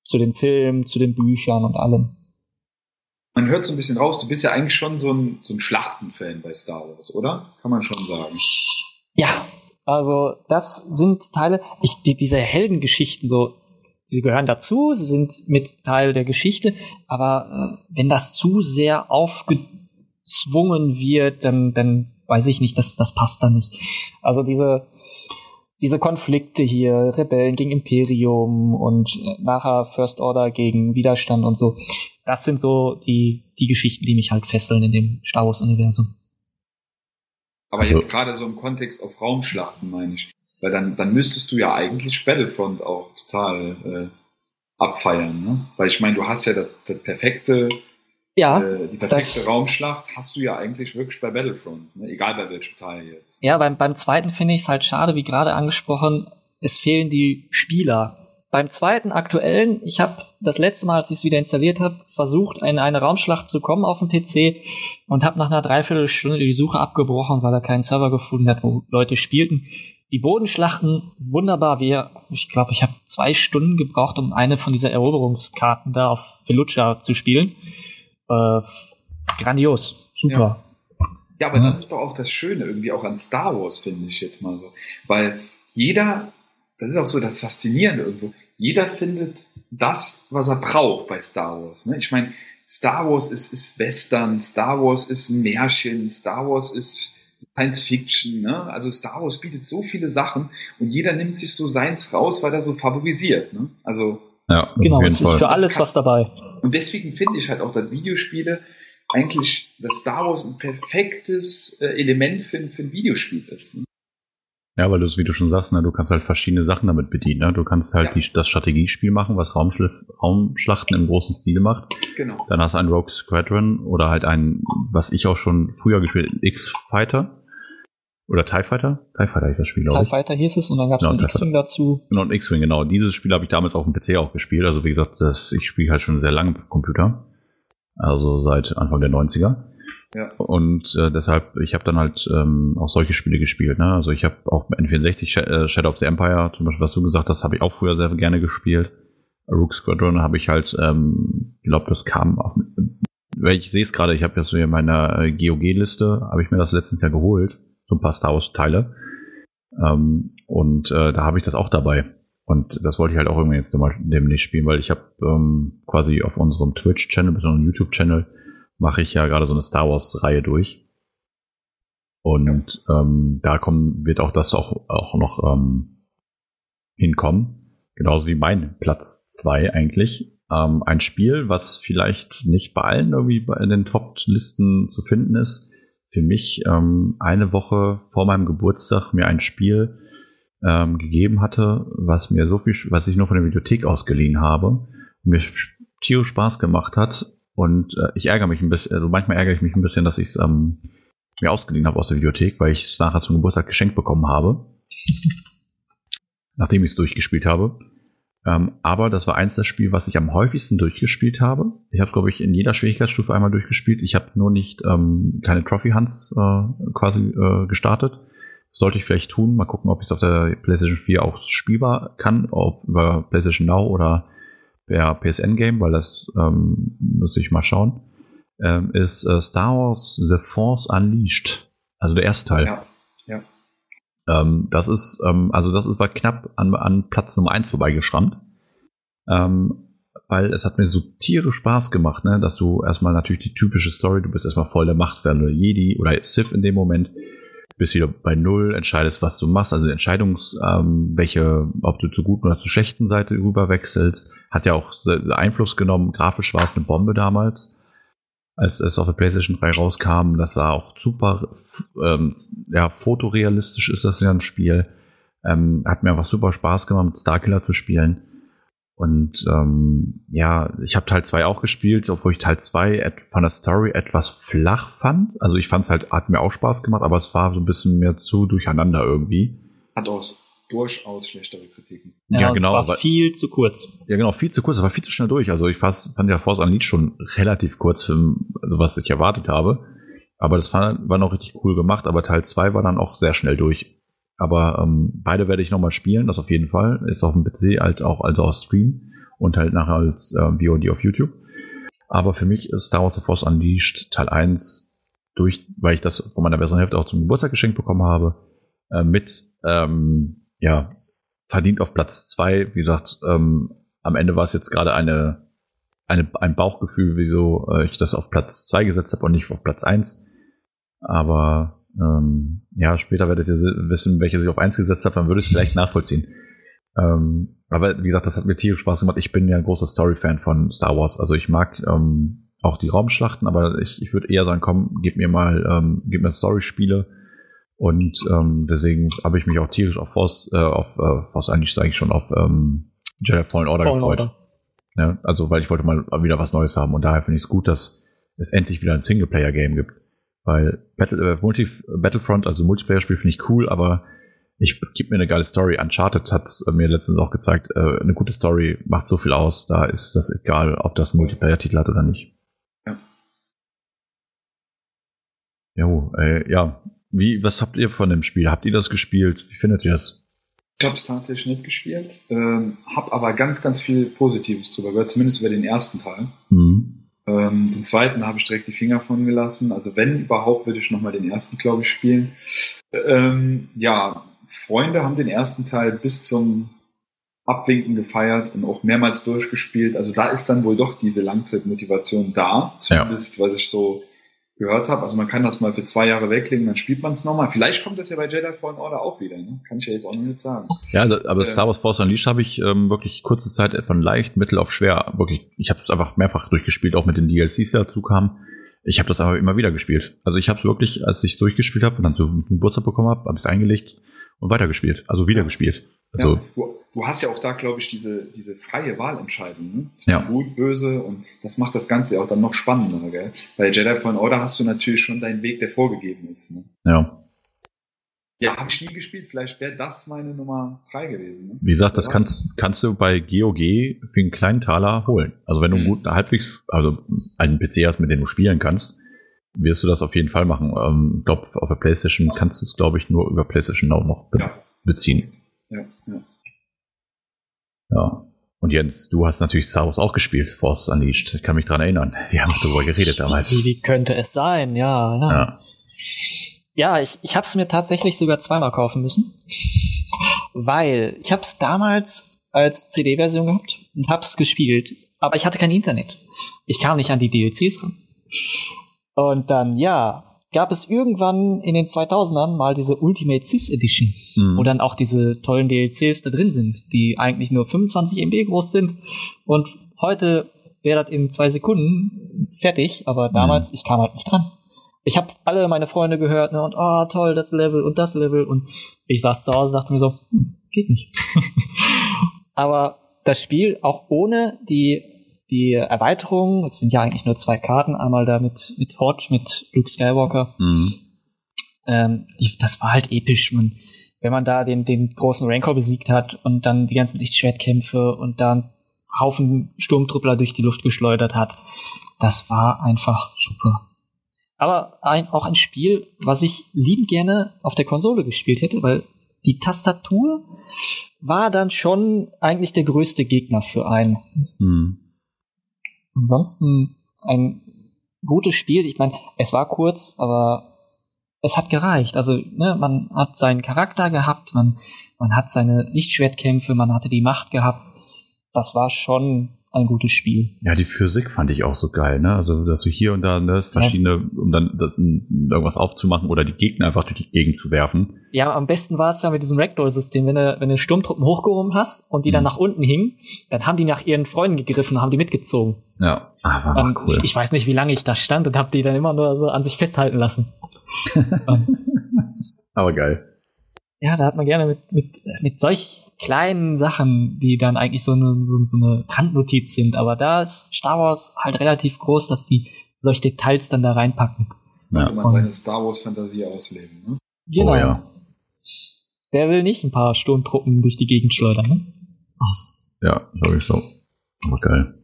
zu den Filmen, zu den Büchern und allem man hört so ein bisschen raus, du bist ja eigentlich schon so ein, so ein Schlachtenfan bei Star Wars, oder? Kann man schon sagen. Ja, also das sind Teile, ich, die, diese Heldengeschichten so, sie gehören dazu, sie sind mit Teil der Geschichte, aber äh, wenn das zu sehr aufgezwungen wird, dann, dann weiß ich nicht, das, das passt dann nicht. Also diese, diese Konflikte hier, Rebellen gegen Imperium und äh, nachher First Order gegen Widerstand und so, das sind so die, die Geschichten, die mich halt fesseln in dem Star Wars-Universum. Aber also, jetzt gerade so im Kontext auf Raumschlachten, meine ich. Weil dann, dann müsstest du ja eigentlich Battlefront auch total äh, abfeiern, ne? Weil ich meine, du hast ja das, das perfekte, ja, äh, die perfekte Raumschlacht hast du ja eigentlich wirklich bei Battlefront, ne? egal bei welchem Teil jetzt. Ja, beim, beim zweiten finde ich es halt schade, wie gerade angesprochen, es fehlen die Spieler beim zweiten aktuellen, ich habe das letzte Mal, als ich es wieder installiert habe, versucht, in eine Raumschlacht zu kommen auf dem PC und habe nach einer Dreiviertelstunde die Suche abgebrochen, weil er keinen Server gefunden hat, wo Leute spielten. Die Bodenschlachten, wunderbar. Wir, ich glaube, ich habe zwei Stunden gebraucht, um eine von dieser Eroberungskarten da auf Velucha zu spielen. Äh, grandios, super. Ja. ja aber ja. das ist doch auch das Schöne irgendwie auch an Star Wars, finde ich jetzt mal so. Weil jeder das ist auch so das Faszinierende irgendwo. Jeder findet das, was er braucht bei Star Wars. Ne? Ich meine, Star Wars ist, ist Western, Star Wars ist ein Märchen, Star Wars ist Science Fiction. Ne? Also Star Wars bietet so viele Sachen und jeder nimmt sich so seins raus, weil er so favorisiert. Ne? Also ja, genau, es ist für alles kann, was dabei. Und deswegen finde ich halt auch, dass Videospiele eigentlich, dass Star Wars ein perfektes äh, Element für, für ein Videospiel ist. Ne? Ja, weil du es, wie du schon sagst, ne, du kannst halt verschiedene Sachen damit bedienen. Ne? Du kannst halt ja. die, das Strategiespiel machen, was Raumschlachten im großen Stil macht. Genau. Dann hast du ein Rogue Squadron oder halt ein, was ich auch schon früher gespielt X-Fighter. Oder TIE Fighter? TIE Fighter ich das Spiel, glaube ich. TIE Fighter hieß es und dann gab es genau, X-Wing dazu. Genau, ein X-Wing, genau. Dieses Spiel habe ich damals auf dem PC auch gespielt. Also wie gesagt, das, ich spiele halt schon sehr lange Computer. Also seit Anfang der 90er. Ja. Und äh, deshalb, ich habe dann halt ähm, auch solche Spiele gespielt. Ne? Also ich habe auch N64 äh, Shadow of the Empire, zum Beispiel, was du gesagt hast, habe ich auch früher sehr gerne gespielt. Rook Squadron habe ich halt, ähm, glaube, das kam auf. Ich sehe es gerade, ich habe jetzt so in meiner äh, GOG-Liste, habe ich mir das letztens Jahr geholt, so ein paar Star Wars-Teile. Ähm, und äh, da habe ich das auch dabei. Und das wollte ich halt auch irgendwie jetzt demnächst spielen, weil ich habe ähm, quasi auf unserem Twitch-Channel, bzw. YouTube-Channel, mache ich ja gerade so eine Star Wars-Reihe durch. Und ähm, da kommen, wird auch das auch, auch noch ähm, hinkommen. Genauso wie mein Platz zwei eigentlich. Ähm, ein Spiel, was vielleicht nicht bei allen irgendwie bei den Top-Listen zu finden ist. Für mich ähm, eine Woche vor meinem Geburtstag mir ein Spiel ähm, gegeben hatte, was mir so viel, was ich nur von der Bibliothek ausgeliehen habe, mir tierisch Spaß gemacht hat. Und äh, ich ärgere mich ein bisschen, also manchmal ärgere ich mich ein bisschen, dass ich es ähm, mir ausgeliehen habe aus der Videothek, weil ich es nachher zum Geburtstag geschenkt bekommen habe. nachdem ich es durchgespielt habe. Ähm, aber das war eins der Spiele, was ich am häufigsten durchgespielt habe. Ich habe, glaube ich, in jeder Schwierigkeitsstufe einmal durchgespielt. Ich habe nur nicht ähm, keine Trophy Hunts äh, quasi äh, gestartet. Sollte ich vielleicht tun. Mal gucken, ob ich es auf der PlayStation 4 auch spielbar kann, ob über PlayStation Now oder per PSN Game, weil das ähm, muss ich mal schauen. Ähm, ist äh, Star Wars The Force Unleashed. Also der erste Teil. Ja, ja. Ähm, das ist, ähm, also das ist war knapp an, an Platz Nummer 1 vorbeigeschrammt. Ähm, weil es hat mir so tierisch Spaß gemacht, ne, dass du erstmal natürlich die typische Story, du bist erstmal voll der Machtwerdende Jedi oder Sith in dem Moment, bist wieder bei Null, entscheidest, was du machst, also Entscheidungs, ähm, welche, ob du zur guten oder zur schlechten Seite rüber wechselst, hat ja auch Einfluss genommen, grafisch war es eine Bombe damals als es auf der PlayStation 3 rauskam. Das sah auch super, ähm, ja, fotorealistisch ist das ja ein Spiel. Ähm, hat mir einfach super Spaß gemacht, mit Starkiller zu spielen. Und ähm, ja, ich habe Teil 2 auch gespielt, obwohl ich Teil 2 von der Story etwas flach fand. Also ich fand es halt, hat mir auch Spaß gemacht, aber es war so ein bisschen mehr zu durcheinander irgendwie. Hat auch durchaus schlechtere Kritiken. Ja, ja genau. Es war viel zu kurz. Ja, genau, viel zu kurz. Es war viel zu schnell durch. Also ich fand, fand ja Force Unleashed schon relativ kurz, also was ich erwartet habe. Aber das war, war noch richtig cool gemacht. Aber Teil 2 war dann auch sehr schnell durch. Aber ähm, beide werde ich nochmal spielen, das auf jeden Fall. Ist auf dem PC halt auch also auf Stream und halt nachher als äh, VOD auf YouTube. Aber für mich ist Star Wars The Force Unleashed Teil 1 durch, weil ich das von meiner besseren Hälfte auch zum Geburtstag geschenkt bekommen habe, äh, mit ähm, ja, verdient auf Platz zwei. Wie gesagt, ähm, am Ende war es jetzt gerade eine, eine, ein Bauchgefühl, wieso äh, ich das auf Platz zwei gesetzt habe und nicht auf Platz eins. Aber ähm, ja, später werdet ihr wissen, welche ich auf eins gesetzt habe, dann würde ich es vielleicht nachvollziehen. Ähm, aber wie gesagt, das hat mir tierisch Spaß gemacht. Ich bin ja ein großer Story-Fan von Star Wars. Also ich mag ähm, auch die Raumschlachten, aber ich, ich würde eher sagen, komm, gib mir mal, ähm, gib mir Story-Spiele und ähm, deswegen habe ich mich auch tierisch auf Force, äh, auf äh, Force eigentlich sage ich schon auf ähm, Jedi Fallen Order Fallen gefreut. Order. Ja, also weil ich wollte mal wieder was Neues haben und daher finde ich es gut, dass es endlich wieder ein Singleplayer-Game gibt. Weil Battle, äh, Multi, Battlefront, also Multiplayer-Spiel finde ich cool, aber ich gebe mir eine geile Story. Uncharted hat mir letztens auch gezeigt, äh, eine gute Story macht so viel aus, da ist das egal, ob das Multiplayer-Titel hat oder nicht. Ja. Jo, äh, ja, wie, was habt ihr von dem Spiel? Habt ihr das gespielt? Wie findet ihr das? Ich habe es tatsächlich nicht gespielt, ähm, habe aber ganz, ganz viel Positives drüber gehört, zumindest über den ersten Teil. Mhm. Ähm, den zweiten habe ich direkt die Finger von gelassen. Also wenn überhaupt, würde ich nochmal den ersten, glaube ich, spielen. Ähm, ja, Freunde haben den ersten Teil bis zum Abwinken gefeiert und auch mehrmals durchgespielt. Also da ist dann wohl doch diese Langzeitmotivation da, zumindest ja. was ich so gehört habe. Also man kann das mal für zwei Jahre weglegen, dann spielt man es nochmal. Vielleicht kommt das ja bei Jedi Fallen Order auch wieder. Ne? Kann ich ja jetzt auch noch nicht sagen. Ja, aber äh, Star Wars Force Unleashed habe ich ähm, wirklich kurze Zeit von leicht, mittel auf schwer. Wirklich, ich habe es einfach mehrfach durchgespielt, auch mit den DLCs, die dazu kamen. Ich habe das aber immer wieder gespielt. Also ich habe es wirklich, als ich es durchgespielt habe und dann so einen Geburtstag bekommen habe, habe ich es eingelegt und weitergespielt. Also wieder gespielt. Also, ja, du, du, hast ja auch da, glaube ich, diese, diese freie Wahlentscheidung. Ne? Ja. Gut, böse und das macht das Ganze ja auch dann noch spannender. Gell? Bei Jedi Fallen Order hast du natürlich schon deinen Weg, der vorgegeben ist. Ne? Ja. Ja, habe ich nie gespielt. Vielleicht wäre das meine Nummer 3 gewesen. Ne? Wie gesagt, das kannst, kannst du bei GOG für einen kleinen Taler holen. Also wenn du mhm. gut halbwegs, also einen PC hast, mit dem du spielen kannst, wirst du das auf jeden Fall machen. Ähm, ich glaube, auf der PlayStation kannst du es, glaube ich, nur über PlayStation Now noch be ja. beziehen. Ja, ja. Ja. Und Jens, du hast natürlich Star Wars auch gespielt, Force Unleashed. Ich kann mich dran erinnern. Wir haben darüber geredet damals. Wie, wie könnte es sein? Ja, ja. Ja, ja ich, ich habe es mir tatsächlich sogar zweimal kaufen müssen. Weil ich habe es damals als CD-Version gehabt und habe es gespielt. Aber ich hatte kein Internet. Ich kam nicht an die DLCs ran. Und dann, ja, gab es irgendwann in den 2000ern mal diese Ultimate Cis Edition, mhm. wo dann auch diese tollen DLCs da drin sind, die eigentlich nur 25 MB groß sind. Und heute wäre das in zwei Sekunden fertig, aber damals, mhm. ich kam halt nicht dran. Ich habe alle meine Freunde gehört ne, und oh toll, das Level und das Level und ich saß zu Hause und dachte mir so, hm, geht nicht. *laughs* aber das Spiel auch ohne die die Erweiterung, es sind ja eigentlich nur zwei Karten, einmal da mit, mit Hot, mit Luke Skywalker. Mhm. Ähm, das war halt episch. Man, wenn man da den, den großen Rancor besiegt hat und dann die ganzen Lichtschwertkämpfe und dann Haufen Sturmtruppler durch die Luft geschleudert hat, das war einfach super. Aber ein, auch ein Spiel, was ich liebend gerne auf der Konsole gespielt hätte, weil die Tastatur war dann schon eigentlich der größte Gegner für einen. Hm. Ansonsten ein gutes Spiel. Ich meine, es war kurz, aber es hat gereicht. Also, ne, man hat seinen Charakter gehabt, man, man hat seine Lichtschwertkämpfe, man hatte die Macht gehabt. Das war schon ein gutes Spiel. Ja, die Physik fand ich auch so geil, ne? Also, dass du hier und da ne, verschiedene, ja. um dann das, irgendwas aufzumachen oder die Gegner einfach durch die Gegend zu werfen. Ja, am besten war es ja mit diesem Ragdoll-System, wenn du, wenn du Sturmtruppen hochgehoben hast und die mhm. dann nach unten hingen, dann haben die nach ihren Freunden gegriffen und haben die mitgezogen. Ja, aber ah, um, cool. Ich, ich, weiß nicht, wie lange ich da stand und habe die dann immer nur so an sich festhalten lassen. *laughs* aber geil. Ja, da hat man gerne mit, mit, mit solch kleinen Sachen, die dann eigentlich so eine, so, so eine Randnotiz sind. Aber da ist Star Wars halt relativ groß, dass die solche Details dann da reinpacken. Ja. Könnte man seine Star Wars Fantasie ausleben, ne? Genau. Oh, ja. Wer will nicht ein paar Sturmtruppen durch die Gegend schleudern, ne? Also. Ja, glaube ich so. Aber geil.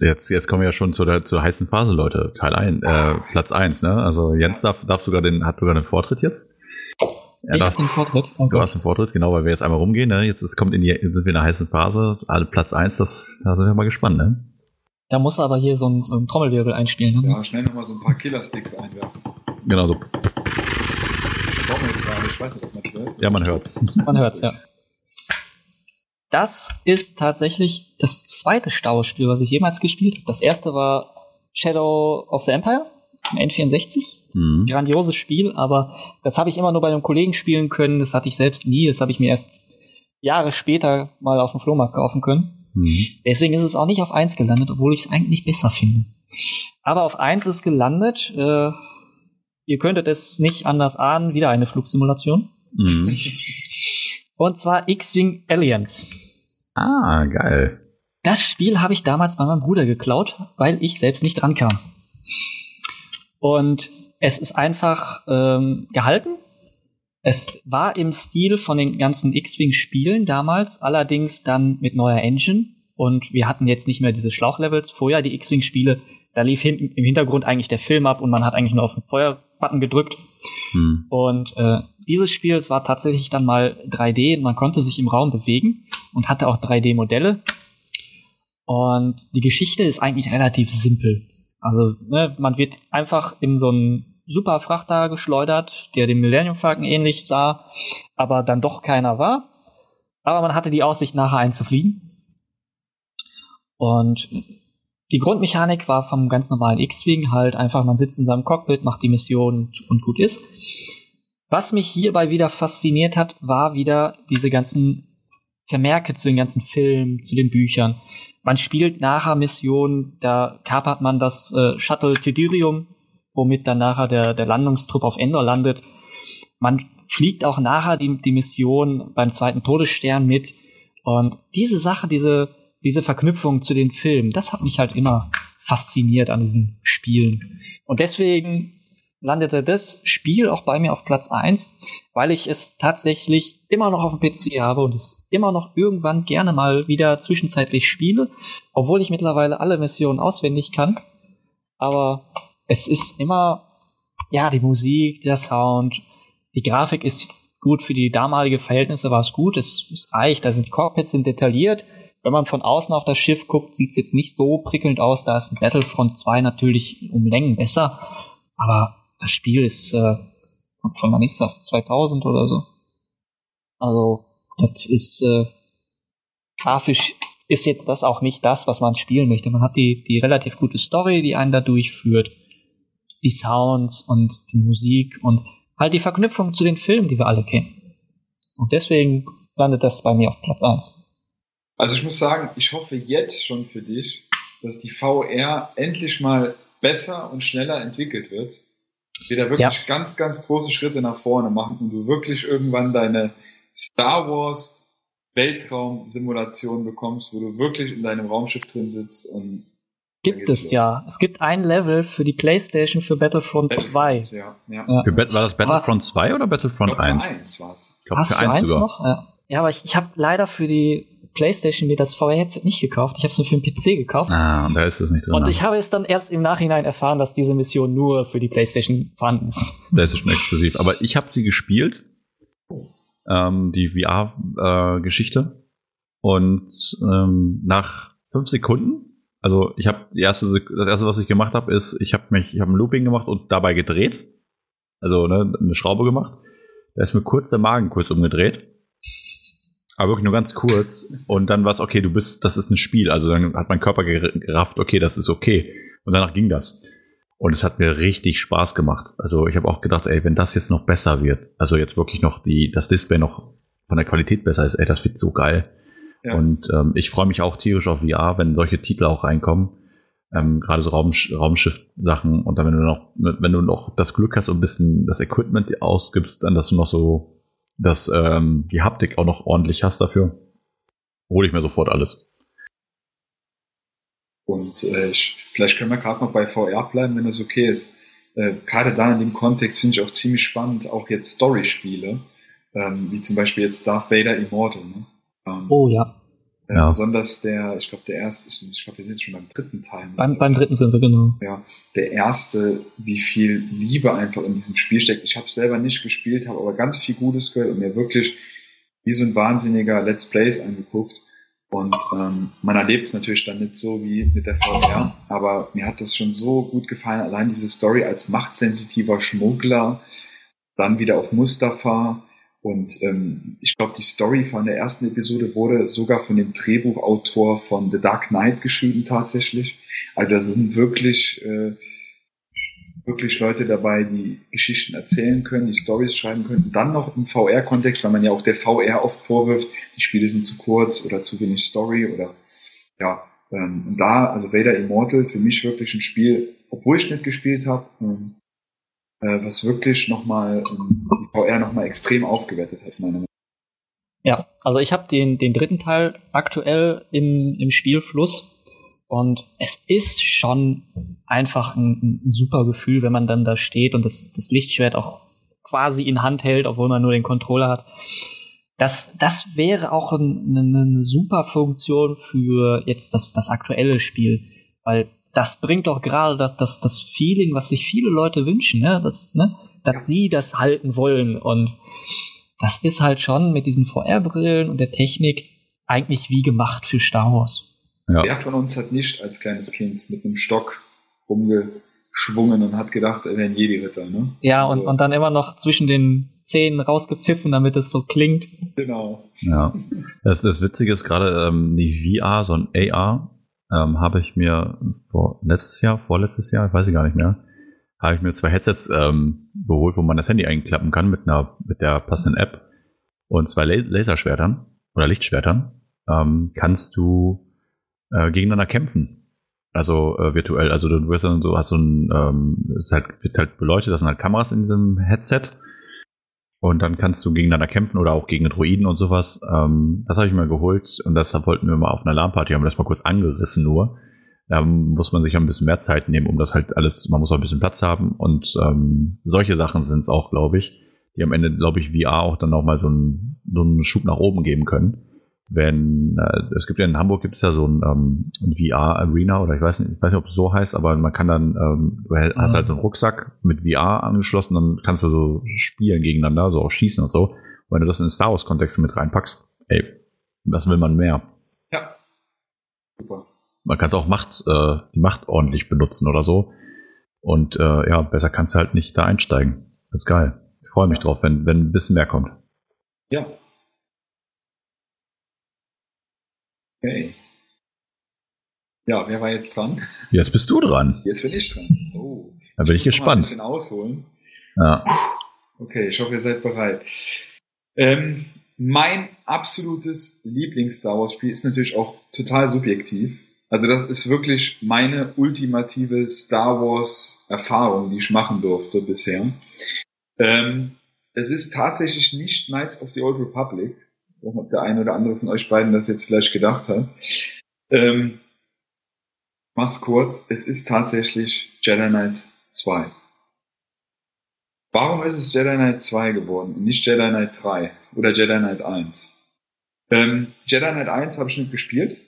Jetzt, jetzt kommen wir ja schon zu der, zur heißen Phase, Leute. Teil 1, äh, Platz 1, ne? Also Jens darf, darf sogar den, hat sogar den Vortritt jetzt. Ja, ich hast den Vortritt. Okay. Du hast den Vortritt, genau, weil wir jetzt einmal rumgehen. Ne? Jetzt, jetzt kommt in die, sind wir in der heißen Phase. Alle Platz 1, das, da sind wir mal gespannt. Ne? Da muss aber hier so ein, so ein Trommelwirbel einspielen. Ne? Ja, schnell nochmal so ein paar Killersticks einwerfen. Genau so. Ich weiß nicht, ob man hört. Ja, man hört's. Man hört's, ja. Das ist tatsächlich das zweite Stauspiel, was ich jemals gespielt habe. Das erste war Shadow of the Empire, N64. Mhm. Grandioses Spiel, aber das habe ich immer nur bei einem Kollegen spielen können. Das hatte ich selbst nie. Das habe ich mir erst Jahre später mal auf dem Flohmarkt kaufen können. Mhm. Deswegen ist es auch nicht auf 1 gelandet, obwohl ich es eigentlich besser finde. Aber auf 1 ist gelandet. Äh, ihr könntet es nicht anders ahnen. Wieder eine Flugsimulation. Mhm. Und zwar X-Wing Alliance. Ah, geil. Das Spiel habe ich damals bei meinem Bruder geklaut, weil ich selbst nicht dran kam. Und es ist einfach ähm, gehalten. Es war im Stil von den ganzen X-Wing-Spielen damals, allerdings dann mit neuer Engine. Und wir hatten jetzt nicht mehr diese Schlauchlevels. Vorher die X-Wing-Spiele, da lief hinten im Hintergrund eigentlich der Film ab und man hat eigentlich nur auf den Feuerbutton gedrückt. Hm. Und äh, dieses Spiel, es war tatsächlich dann mal 3D und man konnte sich im Raum bewegen und hatte auch 3D-Modelle. Und die Geschichte ist eigentlich relativ simpel. Also, ne, man wird einfach in so einen Superfrachter geschleudert, der dem Millennium Falcon ähnlich sah, aber dann doch keiner war. Aber man hatte die Aussicht, nachher einzufliegen. Und die Grundmechanik war vom ganz normalen X-Wing halt einfach, man sitzt in seinem Cockpit, macht die Mission und gut ist. Was mich hierbei wieder fasziniert hat, war wieder diese ganzen Vermerke zu den ganzen Filmen, zu den Büchern. Man spielt nachher Missionen, da kapert man das äh, Shuttle Tidirium, womit dann nachher der, der Landungstrupp auf Endor landet. Man fliegt auch nachher die, die Mission beim zweiten Todesstern mit. Und diese Sache, diese, diese Verknüpfung zu den Filmen, das hat mich halt immer fasziniert an diesen Spielen. Und deswegen landete das Spiel auch bei mir auf Platz 1, weil ich es tatsächlich immer noch auf dem PC habe und es immer noch irgendwann gerne mal wieder zwischenzeitlich spiele, obwohl ich mittlerweile alle Missionen auswendig kann. Aber es ist immer, ja, die Musik, der Sound, die Grafik ist gut für die damalige Verhältnisse, war es gut, es, es reicht, also die Cockpits sind detailliert. Wenn man von außen auf das Schiff guckt, sieht es jetzt nicht so prickelnd aus, da ist Battlefront 2 natürlich um Längen besser. Aber das Spiel ist, äh, von wann ist das? 2000 oder so? Also, das ist, äh, grafisch ist jetzt das auch nicht das, was man spielen möchte. Man hat die, die relativ gute Story, die einen da durchführt. Die Sounds und die Musik und halt die Verknüpfung zu den Filmen, die wir alle kennen. Und deswegen landet das bei mir auf Platz 1. Also ich muss sagen, ich hoffe jetzt schon für dich, dass die VR endlich mal besser und schneller entwickelt wird. Wir da wirklich ja. ganz, ganz große Schritte nach vorne machen und du wirklich irgendwann deine Star Wars Weltraum-Simulation bekommst, wo du wirklich in deinem Raumschiff drin sitzt und Gibt es los. ja. Es gibt ein Level für die PlayStation für Battlefront, Battlefront 2. Ja, ja. ja. Für, war das Battlefront aber 2 oder Battlefront glaub, 1? Für 1 war's. Ich glaube, für 1 sogar. Noch? Ja. ja, aber ich, ich habe leider für die PlayStation mir das VR-Headset nicht gekauft. Ich habe es nur für den PC gekauft. Ah, und da ist es nicht drin. Und ich habe es dann erst im Nachhinein erfahren, dass diese Mission nur für die PlayStation vorhanden ist. Das ist schon exklusiv. Aber ich habe sie gespielt. Ähm, die VR-Geschichte. Äh, und ähm, nach fünf Sekunden also ich habe erste, das erste, was ich gemacht habe, ist, ich habe mich, ich habe ein Looping gemacht und dabei gedreht. Also ne, eine Schraube gemacht. Da ist mir kurz der Magen kurz umgedreht. Aber wirklich nur ganz kurz. Und dann war es, okay, du bist, das ist ein Spiel. Also dann hat mein Körper gerafft, okay, das ist okay. Und danach ging das. Und es hat mir richtig Spaß gemacht. Also ich habe auch gedacht, ey, wenn das jetzt noch besser wird, also jetzt wirklich noch die, das Display noch von der Qualität besser ist, ey, das wird so geil. Ja. Und ähm, ich freue mich auch tierisch auf VR, wenn solche Titel auch reinkommen. Ähm, Gerade so Raum, Raumschiff-Sachen. Und dann, wenn du noch, wenn du noch das Glück hast und ein bisschen das Equipment ausgibst, dann, dass du noch so, dass ähm, die Haptik auch noch ordentlich hast dafür, hole ich mir sofort alles. Und äh, ich, vielleicht können wir gerade noch bei VR bleiben, wenn das okay ist. Äh, gerade da in dem Kontext finde ich auch ziemlich spannend, auch jetzt Story-Spiele, ähm, wie zum Beispiel jetzt Darth Vader Immortal. Ne? Ähm, oh ja. Äh, ja. Besonders der, ich glaube, der erste, ich glaube, wir sind jetzt schon beim dritten Teil. Beim, beim dritten sind wir, genau. Ja, der erste, wie viel Liebe einfach in diesem Spiel steckt. Ich habe es selber nicht gespielt, habe aber ganz viel Gutes gehört und mir wirklich wie so ein wahnsinniger Let's Plays angeguckt. Und ähm, man erlebt es natürlich dann nicht so wie mit der VR, aber mir hat das schon so gut gefallen, allein diese Story als machtsensitiver Schmuggler, dann wieder auf Mustafa, und ähm, ich glaube, die Story von der ersten Episode wurde sogar von dem Drehbuchautor von The Dark Knight geschrieben tatsächlich. Also da sind wirklich, äh, wirklich Leute dabei, die Geschichten erzählen können, die Stories schreiben können. Und dann noch im VR-Kontext, weil man ja auch der VR oft vorwirft, die Spiele sind zu kurz oder zu wenig Story oder ja. Ähm, und da, also Vader Immortal, für mich wirklich ein Spiel, obwohl ich nicht gespielt habe, ähm, äh, was wirklich nochmal ähm, VR nochmal extrem aufgewertet hat, meiner Meinung nach. Ja, also ich habe den, den dritten Teil aktuell im, im Spielfluss und es ist schon einfach ein, ein, super Gefühl, wenn man dann da steht und das, das Lichtschwert auch quasi in Hand hält, obwohl man nur den Controller hat. Das, das wäre auch ein, eine, eine super Funktion für jetzt das, das aktuelle Spiel, weil das bringt doch gerade das, das, das Feeling, was sich viele Leute wünschen, ne? dass, ne? dass ja. sie das halten wollen. Und das ist halt schon mit diesen VR-Brillen und der Technik eigentlich wie gemacht für Star Wars. Ja. Wer von uns hat nicht als kleines Kind mit einem Stock rumgeschwungen und hat gedacht, er wäre ein Jedi-Ritter, ne? Ja, und, also, und dann immer noch zwischen den Zähnen rausgepfiffen, damit es so klingt. Genau. Ja. Das, das Witzige ist gerade ähm, nicht VR, sondern AR ähm, habe ich mir vor letztes Jahr, vorletztes Jahr, ich weiß ich gar nicht mehr, habe ich mir zwei Headsets ähm, geholt, wo man das Handy einklappen kann mit einer mit der passenden App und zwei Laserschwertern oder Lichtschwertern ähm, kannst du äh, gegeneinander kämpfen. Also äh, virtuell. Also du wirst dann so, hast so ein, ähm, es halt, wird halt beleuchtet, das sind halt Kameras in diesem Headset und dann kannst du gegeneinander kämpfen oder auch gegen Droiden und sowas. Ähm, das habe ich mir geholt und deshalb wollten wir mal auf einer LAN-Party, haben wir das mal kurz angerissen nur. Da muss man sich ein bisschen mehr Zeit nehmen, um das halt alles, man muss auch ein bisschen Platz haben und ähm, solche Sachen sind es auch, glaube ich, die am Ende, glaube ich, VR auch dann nochmal so so einen Schub nach oben geben können wenn äh, es gibt ja in Hamburg gibt es ja so ein, ähm, ein VR Arena oder ich weiß nicht, ich weiß nicht, ob es so heißt, aber man kann dann, ähm, du hast halt einen Rucksack mit VR angeschlossen, dann kannst du so spielen gegeneinander, so auch schießen und so. Und wenn du das in Star Wars Kontext mit reinpackst, ey, was will man mehr? Ja. Super. Man kann es auch Macht, äh, die Macht ordentlich benutzen oder so. Und äh, ja, besser kannst du halt nicht da einsteigen. Das ist geil. Ich freue mich drauf, wenn, wenn ein bisschen mehr kommt. Ja, Okay. Ja, wer war jetzt dran? Jetzt bist du dran. Jetzt bin ich dran. Oh. Da bin ich, ich gespannt. Mal ein bisschen ausholen. Ja. Okay, ich hoffe, ihr seid bereit. Ähm, mein absolutes Lieblings-Star Wars-Spiel ist natürlich auch total subjektiv. Also das ist wirklich meine ultimative Star Wars-Erfahrung, die ich machen durfte bisher. Ähm, es ist tatsächlich nicht Knights of the Old Republic. Ich weiß nicht, ob der eine oder andere von euch beiden das jetzt vielleicht gedacht hat. Ähm, mach's kurz. Es ist tatsächlich Jedi Knight 2. Warum ist es Jedi Knight 2 geworden und nicht Jedi Knight 3 oder Jedi Knight 1? Ähm, Jedi Knight 1 habe ich nicht gespielt.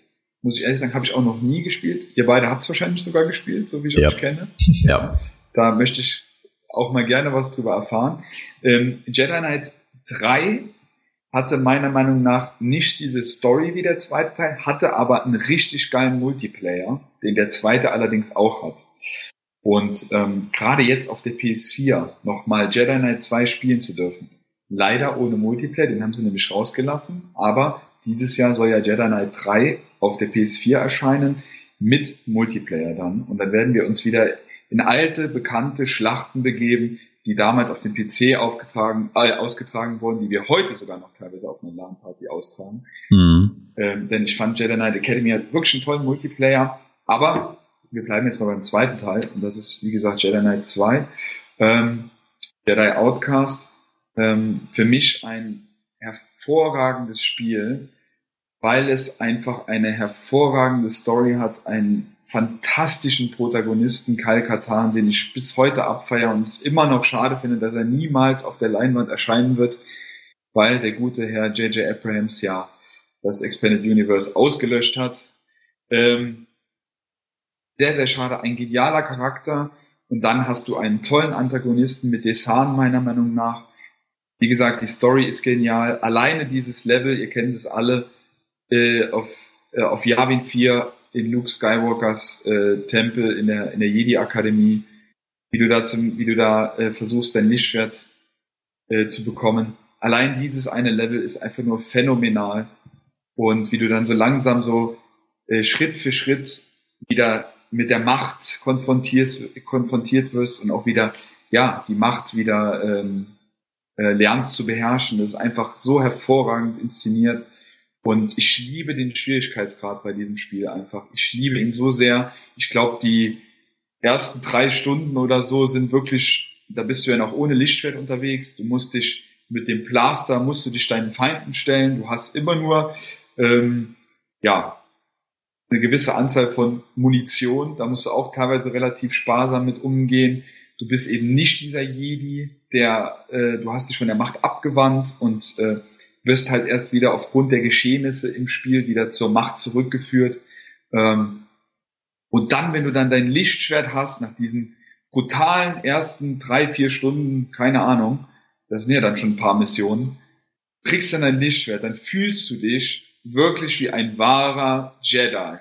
Muss ich ehrlich sagen, habe ich auch noch nie gespielt. Ihr beide habt es wahrscheinlich sogar gespielt, so wie ich ja. euch kenne. Ja. Da möchte ich auch mal gerne was drüber erfahren. Ähm, Jedi Knight 3 hatte meiner Meinung nach nicht diese Story wie der zweite Teil, hatte aber einen richtig geilen Multiplayer, den der zweite allerdings auch hat. Und ähm, gerade jetzt auf der PS4 nochmal Jedi Knight 2 spielen zu dürfen. Leider ohne Multiplayer, den haben sie nämlich rausgelassen. Aber dieses Jahr soll ja Jedi Knight 3 auf der PS4 erscheinen mit Multiplayer dann. Und dann werden wir uns wieder in alte, bekannte Schlachten begeben, die damals auf dem PC aufgetragen, äh, ausgetragen wurden, die wir heute sogar noch teilweise auf einer LAN-Party austragen. Mhm. Ähm, denn ich fand Jedi Knight Academy hat wirklich einen tollen Multiplayer, aber wir bleiben jetzt mal beim zweiten Teil und das ist, wie gesagt, Jedi Knight 2. Ähm, Jedi Outcast, ähm, für mich ein hervorragendes Spiel, weil es einfach eine hervorragende Story hat, einen fantastischen Protagonisten, Kyle Katan, den ich bis heute abfeiere und es immer noch schade finde, dass er niemals auf der Leinwand erscheinen wird, weil der gute Herr J.J. Abrahams ja das Expanded Universe ausgelöscht hat. Ähm, sehr, sehr schade. Ein genialer Charakter. Und dann hast du einen tollen Antagonisten mit Desan, meiner Meinung nach. Wie gesagt, die Story ist genial. Alleine dieses Level, ihr kennt es alle, äh, auf, äh, auf Yavin 4 in Luke Skywalkers äh, Tempel in der, in der Jedi-Akademie, wie du da, zum, wie du da äh, versuchst, dein Lichtschwert äh, zu bekommen. Allein dieses eine Level ist einfach nur phänomenal. Und wie du dann so langsam so äh, Schritt für Schritt wieder mit der Macht konfrontiert, konfrontiert wirst und auch wieder, ja, die Macht wieder ähm, äh, lernst zu beherrschen. Das ist einfach so hervorragend inszeniert. Und ich liebe den Schwierigkeitsgrad bei diesem Spiel einfach. Ich liebe ihn so sehr. Ich glaube, die ersten drei Stunden oder so sind wirklich, da bist du ja noch ohne Lichtschwert unterwegs. Du musst dich mit dem Plaster, musst du dich deinen Feinden stellen. Du hast immer nur, ähm, ja, eine gewisse Anzahl von Munition. Da musst du auch teilweise relativ sparsam mit umgehen. Du bist eben nicht dieser Jedi, der, äh, du hast dich von der Macht abgewandt und äh, wirst halt erst wieder aufgrund der Geschehnisse im Spiel wieder zur Macht zurückgeführt. Ähm, und dann, wenn du dann dein Lichtschwert hast, nach diesen brutalen ersten drei, vier Stunden, keine Ahnung, das sind ja dann schon ein paar Missionen, kriegst dann dein Lichtschwert, dann fühlst du dich wirklich wie ein wahrer Jedi.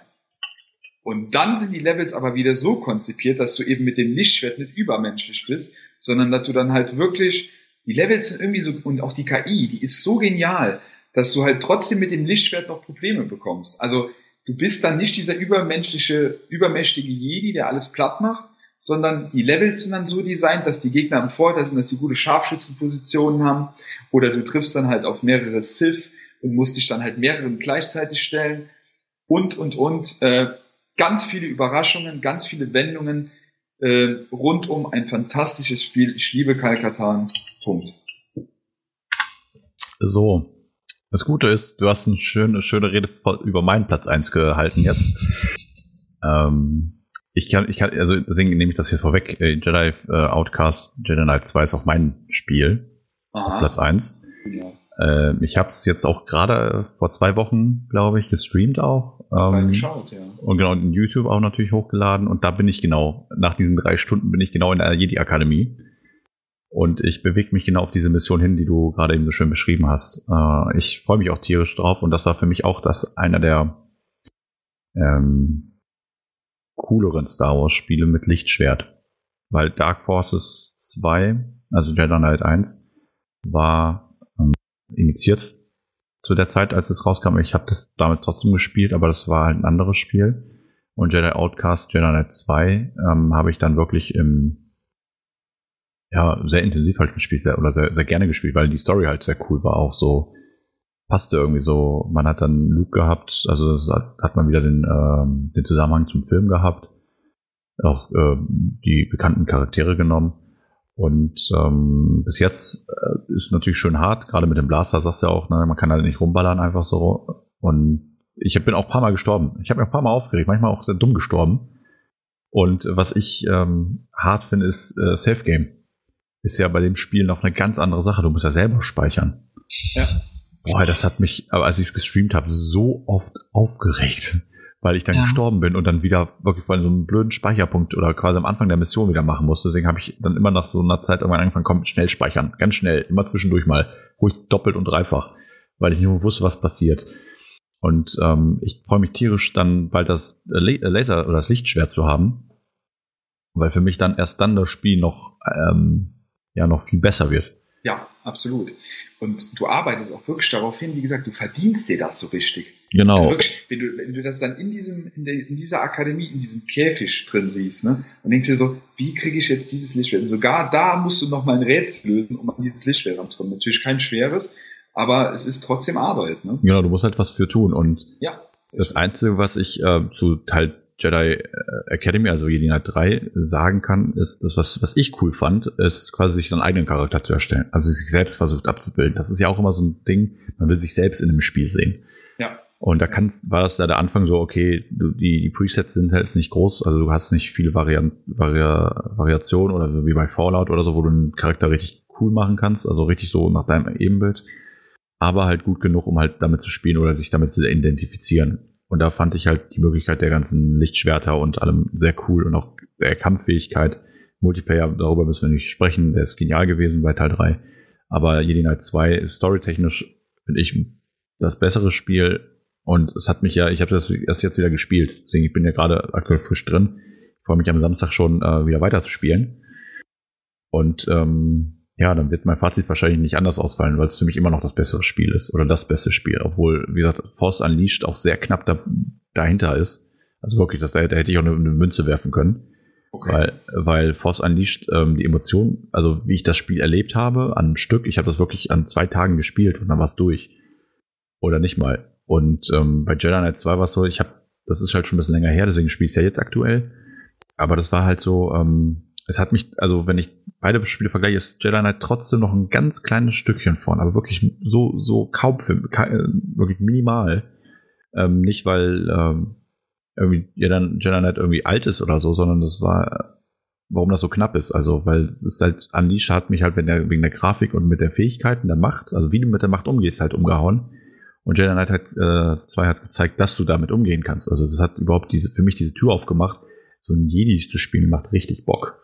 Und dann sind die Levels aber wieder so konzipiert, dass du eben mit dem Lichtschwert nicht übermenschlich bist, sondern dass du dann halt wirklich, die Levels sind irgendwie so, und auch die KI, die ist so genial, dass du halt trotzdem mit dem Lichtschwert noch Probleme bekommst. Also du bist dann nicht dieser übermenschliche, übermächtige Jedi, der alles platt macht, sondern die Levels sind dann so designt, dass die Gegner am Vorteil sind, dass sie gute Scharfschützenpositionen haben, oder du triffst dann halt auf mehrere Sith und musst dich dann halt mehreren gleichzeitig stellen und, und, und. Äh, ganz viele Überraschungen, ganz viele Wendungen äh, rund um ein fantastisches Spiel. Ich liebe Kalkatan. Punkt. So. Das Gute ist, du hast eine schöne, schöne Rede über meinen Platz 1 gehalten jetzt. ähm, ich kann, ich kann, also deswegen nehme ich das hier vorweg. Äh, Jedi äh, Outcast, Jedi Knight 2 ist auch mein Spiel. Platz 1. Ja. Äh, ich habe es jetzt auch gerade vor zwei Wochen, glaube ich, gestreamt auch. Ähm, geschaut, ja. Und genau in YouTube auch natürlich hochgeladen. Und da bin ich genau, nach diesen drei Stunden bin ich genau in der Jedi-Akademie. Und ich bewege mich genau auf diese Mission hin, die du gerade eben so schön beschrieben hast. Äh, ich freue mich auch tierisch drauf. Und das war für mich auch das einer der ähm, cooleren Star Wars-Spiele mit Lichtschwert. Weil Dark Forces 2, also Jedi Knight 1, war initiiert zu der Zeit, als es rauskam. Ich habe das damals trotzdem gespielt, aber das war halt ein anderes Spiel. Und Jedi Outcast, Jedi Knight 2 ähm, habe ich dann wirklich im ja, sehr intensiv halt gespielt oder sehr, sehr gerne gespielt, weil die Story halt sehr cool war, auch so passte irgendwie so. Man hat dann Luke gehabt, also hat, hat man wieder den, ähm, den Zusammenhang zum Film gehabt, auch äh, die bekannten Charaktere genommen. Und ähm, bis jetzt äh, ist natürlich schön hart, gerade mit dem Blaster sagst du ja auch, ne, man kann halt nicht rumballern einfach so. Und ich bin auch ein paar Mal gestorben. Ich habe mir ein paar Mal aufgeregt, manchmal auch sehr dumm gestorben. Und was ich ähm, hart finde, ist äh, Safe Game ist ja bei dem Spiel noch eine ganz andere Sache. Du musst ja selber speichern. Ja. Boah, das hat mich, als ich es gestreamt habe, so oft aufgeregt, weil ich dann ja. gestorben bin und dann wieder wirklich von so einem blöden Speicherpunkt oder quasi am Anfang der Mission wieder machen musste. Deswegen habe ich dann immer nach so einer Zeit irgendwann angefangen, komm, schnell speichern, ganz schnell, immer zwischendurch mal, ruhig doppelt und dreifach, weil ich nicht mehr wusste, was passiert. Und ähm, ich freue mich tierisch, dann bald das Laser oder das Lichtschwert zu haben, weil für mich dann erst dann das Spiel noch ähm, ja noch viel besser wird. Ja, absolut. Und du arbeitest auch wirklich darauf hin, wie gesagt, du verdienst dir das so richtig. Genau. Also wirklich, wenn, du, wenn du das dann in, diesem, in, der, in dieser Akademie, in diesem Käfig drin siehst, ne, und denkst dir so, wie kriege ich jetzt dieses Lichtschwert? Und sogar da musst du noch mal ein Rätsel lösen, um an dieses Lichtschwert ranzukommen. Natürlich kein schweres, aber es ist trotzdem Arbeit. Ne? Genau, du musst halt was für tun. Und ja, das Einzige, was ich äh, zu halt Jedi äh, Academy, also Jedi Knight 3, sagen kann, ist, das, was, was ich cool fand, ist quasi sich seinen eigenen Charakter zu erstellen. Also sich selbst versucht abzubilden. Das ist ja auch immer so ein Ding, man will sich selbst in einem Spiel sehen. Ja. Und da kannst, war das da der Anfang so, okay, du, die, die Presets sind halt nicht groß, also du hast nicht viele Varian, Vari Variationen oder so wie bei Fallout oder so, wo du einen Charakter richtig cool machen kannst, also richtig so nach deinem Ebenbild, aber halt gut genug, um halt damit zu spielen oder dich damit zu identifizieren. Und da fand ich halt die Möglichkeit der ganzen Lichtschwerter und allem sehr cool und auch der Kampffähigkeit. Multiplayer, darüber müssen wir nicht sprechen, der ist genial gewesen bei Teil 3. Aber Jedi Knight 2 ist storytechnisch, finde ich, das bessere Spiel. Und es hat mich ja, ich habe das erst jetzt wieder gespielt. Deswegen, ich bin ja gerade aktuell frisch drin. Ich freue mich am Samstag schon äh, wieder weiter zu spielen. Und ähm, ja, dann wird mein Fazit wahrscheinlich nicht anders ausfallen, weil es für mich immer noch das bessere Spiel ist oder das beste Spiel, obwohl, wie gesagt, Force Unleashed auch sehr knapp da, dahinter ist. Also wirklich, das, da hätte ich auch eine, eine Münze werfen können. Okay. Weil, weil Force Unleashed ähm, die Emotionen, also wie ich das Spiel erlebt habe, an einem Stück, ich habe das wirklich an zwei Tagen gespielt und dann war es durch. Oder nicht mal. Und ähm, bei Jedi Knight 2 war es so, ich habe, das ist halt schon ein bisschen länger her, deswegen spiele ich es ja jetzt aktuell. Aber das war halt so, ähm, es hat mich, also wenn ich beide Spiele vergleiche, ist Jedi Knight trotzdem noch ein ganz kleines Stückchen vorn, aber wirklich so, so kaum, für, wirklich minimal. Ähm, nicht, weil ähm, irgendwie Jedi, Jedi Knight irgendwie alt ist oder so, sondern das war, warum das so knapp ist. Also, weil es ist halt, Unleashed hat mich halt wegen der, wegen der Grafik und mit der Fähigkeiten der Macht, also wie du mit der Macht umgehst, halt umgehauen. Und Jedi Knight hat, äh, zwei hat gezeigt, dass du damit umgehen kannst. Also das hat überhaupt diese, für mich diese Tür aufgemacht. So ein Jedi zu spielen macht richtig Bock.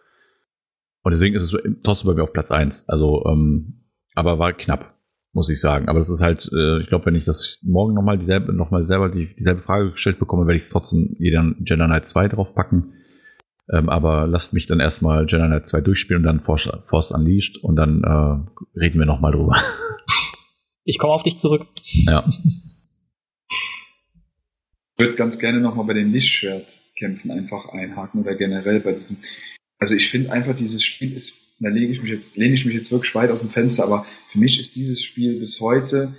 Und deswegen ist es trotzdem bei mir auf Platz eins. Also, ähm, aber war knapp, muss ich sagen. Aber das ist halt, äh, ich glaube, wenn ich das morgen nochmal dieselbe, noch mal selber die, dieselbe Frage gestellt bekomme, werde ich es trotzdem jeder Jedi Knight 2 draufpacken. Ähm, aber lasst mich dann erstmal Jedi Knight 2 durchspielen und dann Force, Force Unleashed und dann äh, reden wir nochmal drüber. *laughs* Ich komme auf dich zurück. Ja. Ich würde ganz gerne nochmal bei den Lichtschwertkämpfen einfach einhaken oder generell bei diesem also ich finde einfach, dieses Spiel ist, da lege ich mich jetzt, lehne ich mich jetzt wirklich weit aus dem Fenster, aber für mich ist dieses Spiel bis heute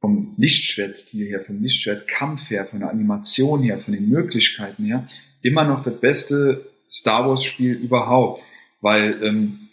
vom Lichtschwertstil her, vom Lichtschwertkampf her, von der Animation her, von den Möglichkeiten her, immer noch das beste Star Wars Spiel überhaupt. Weil, ähm,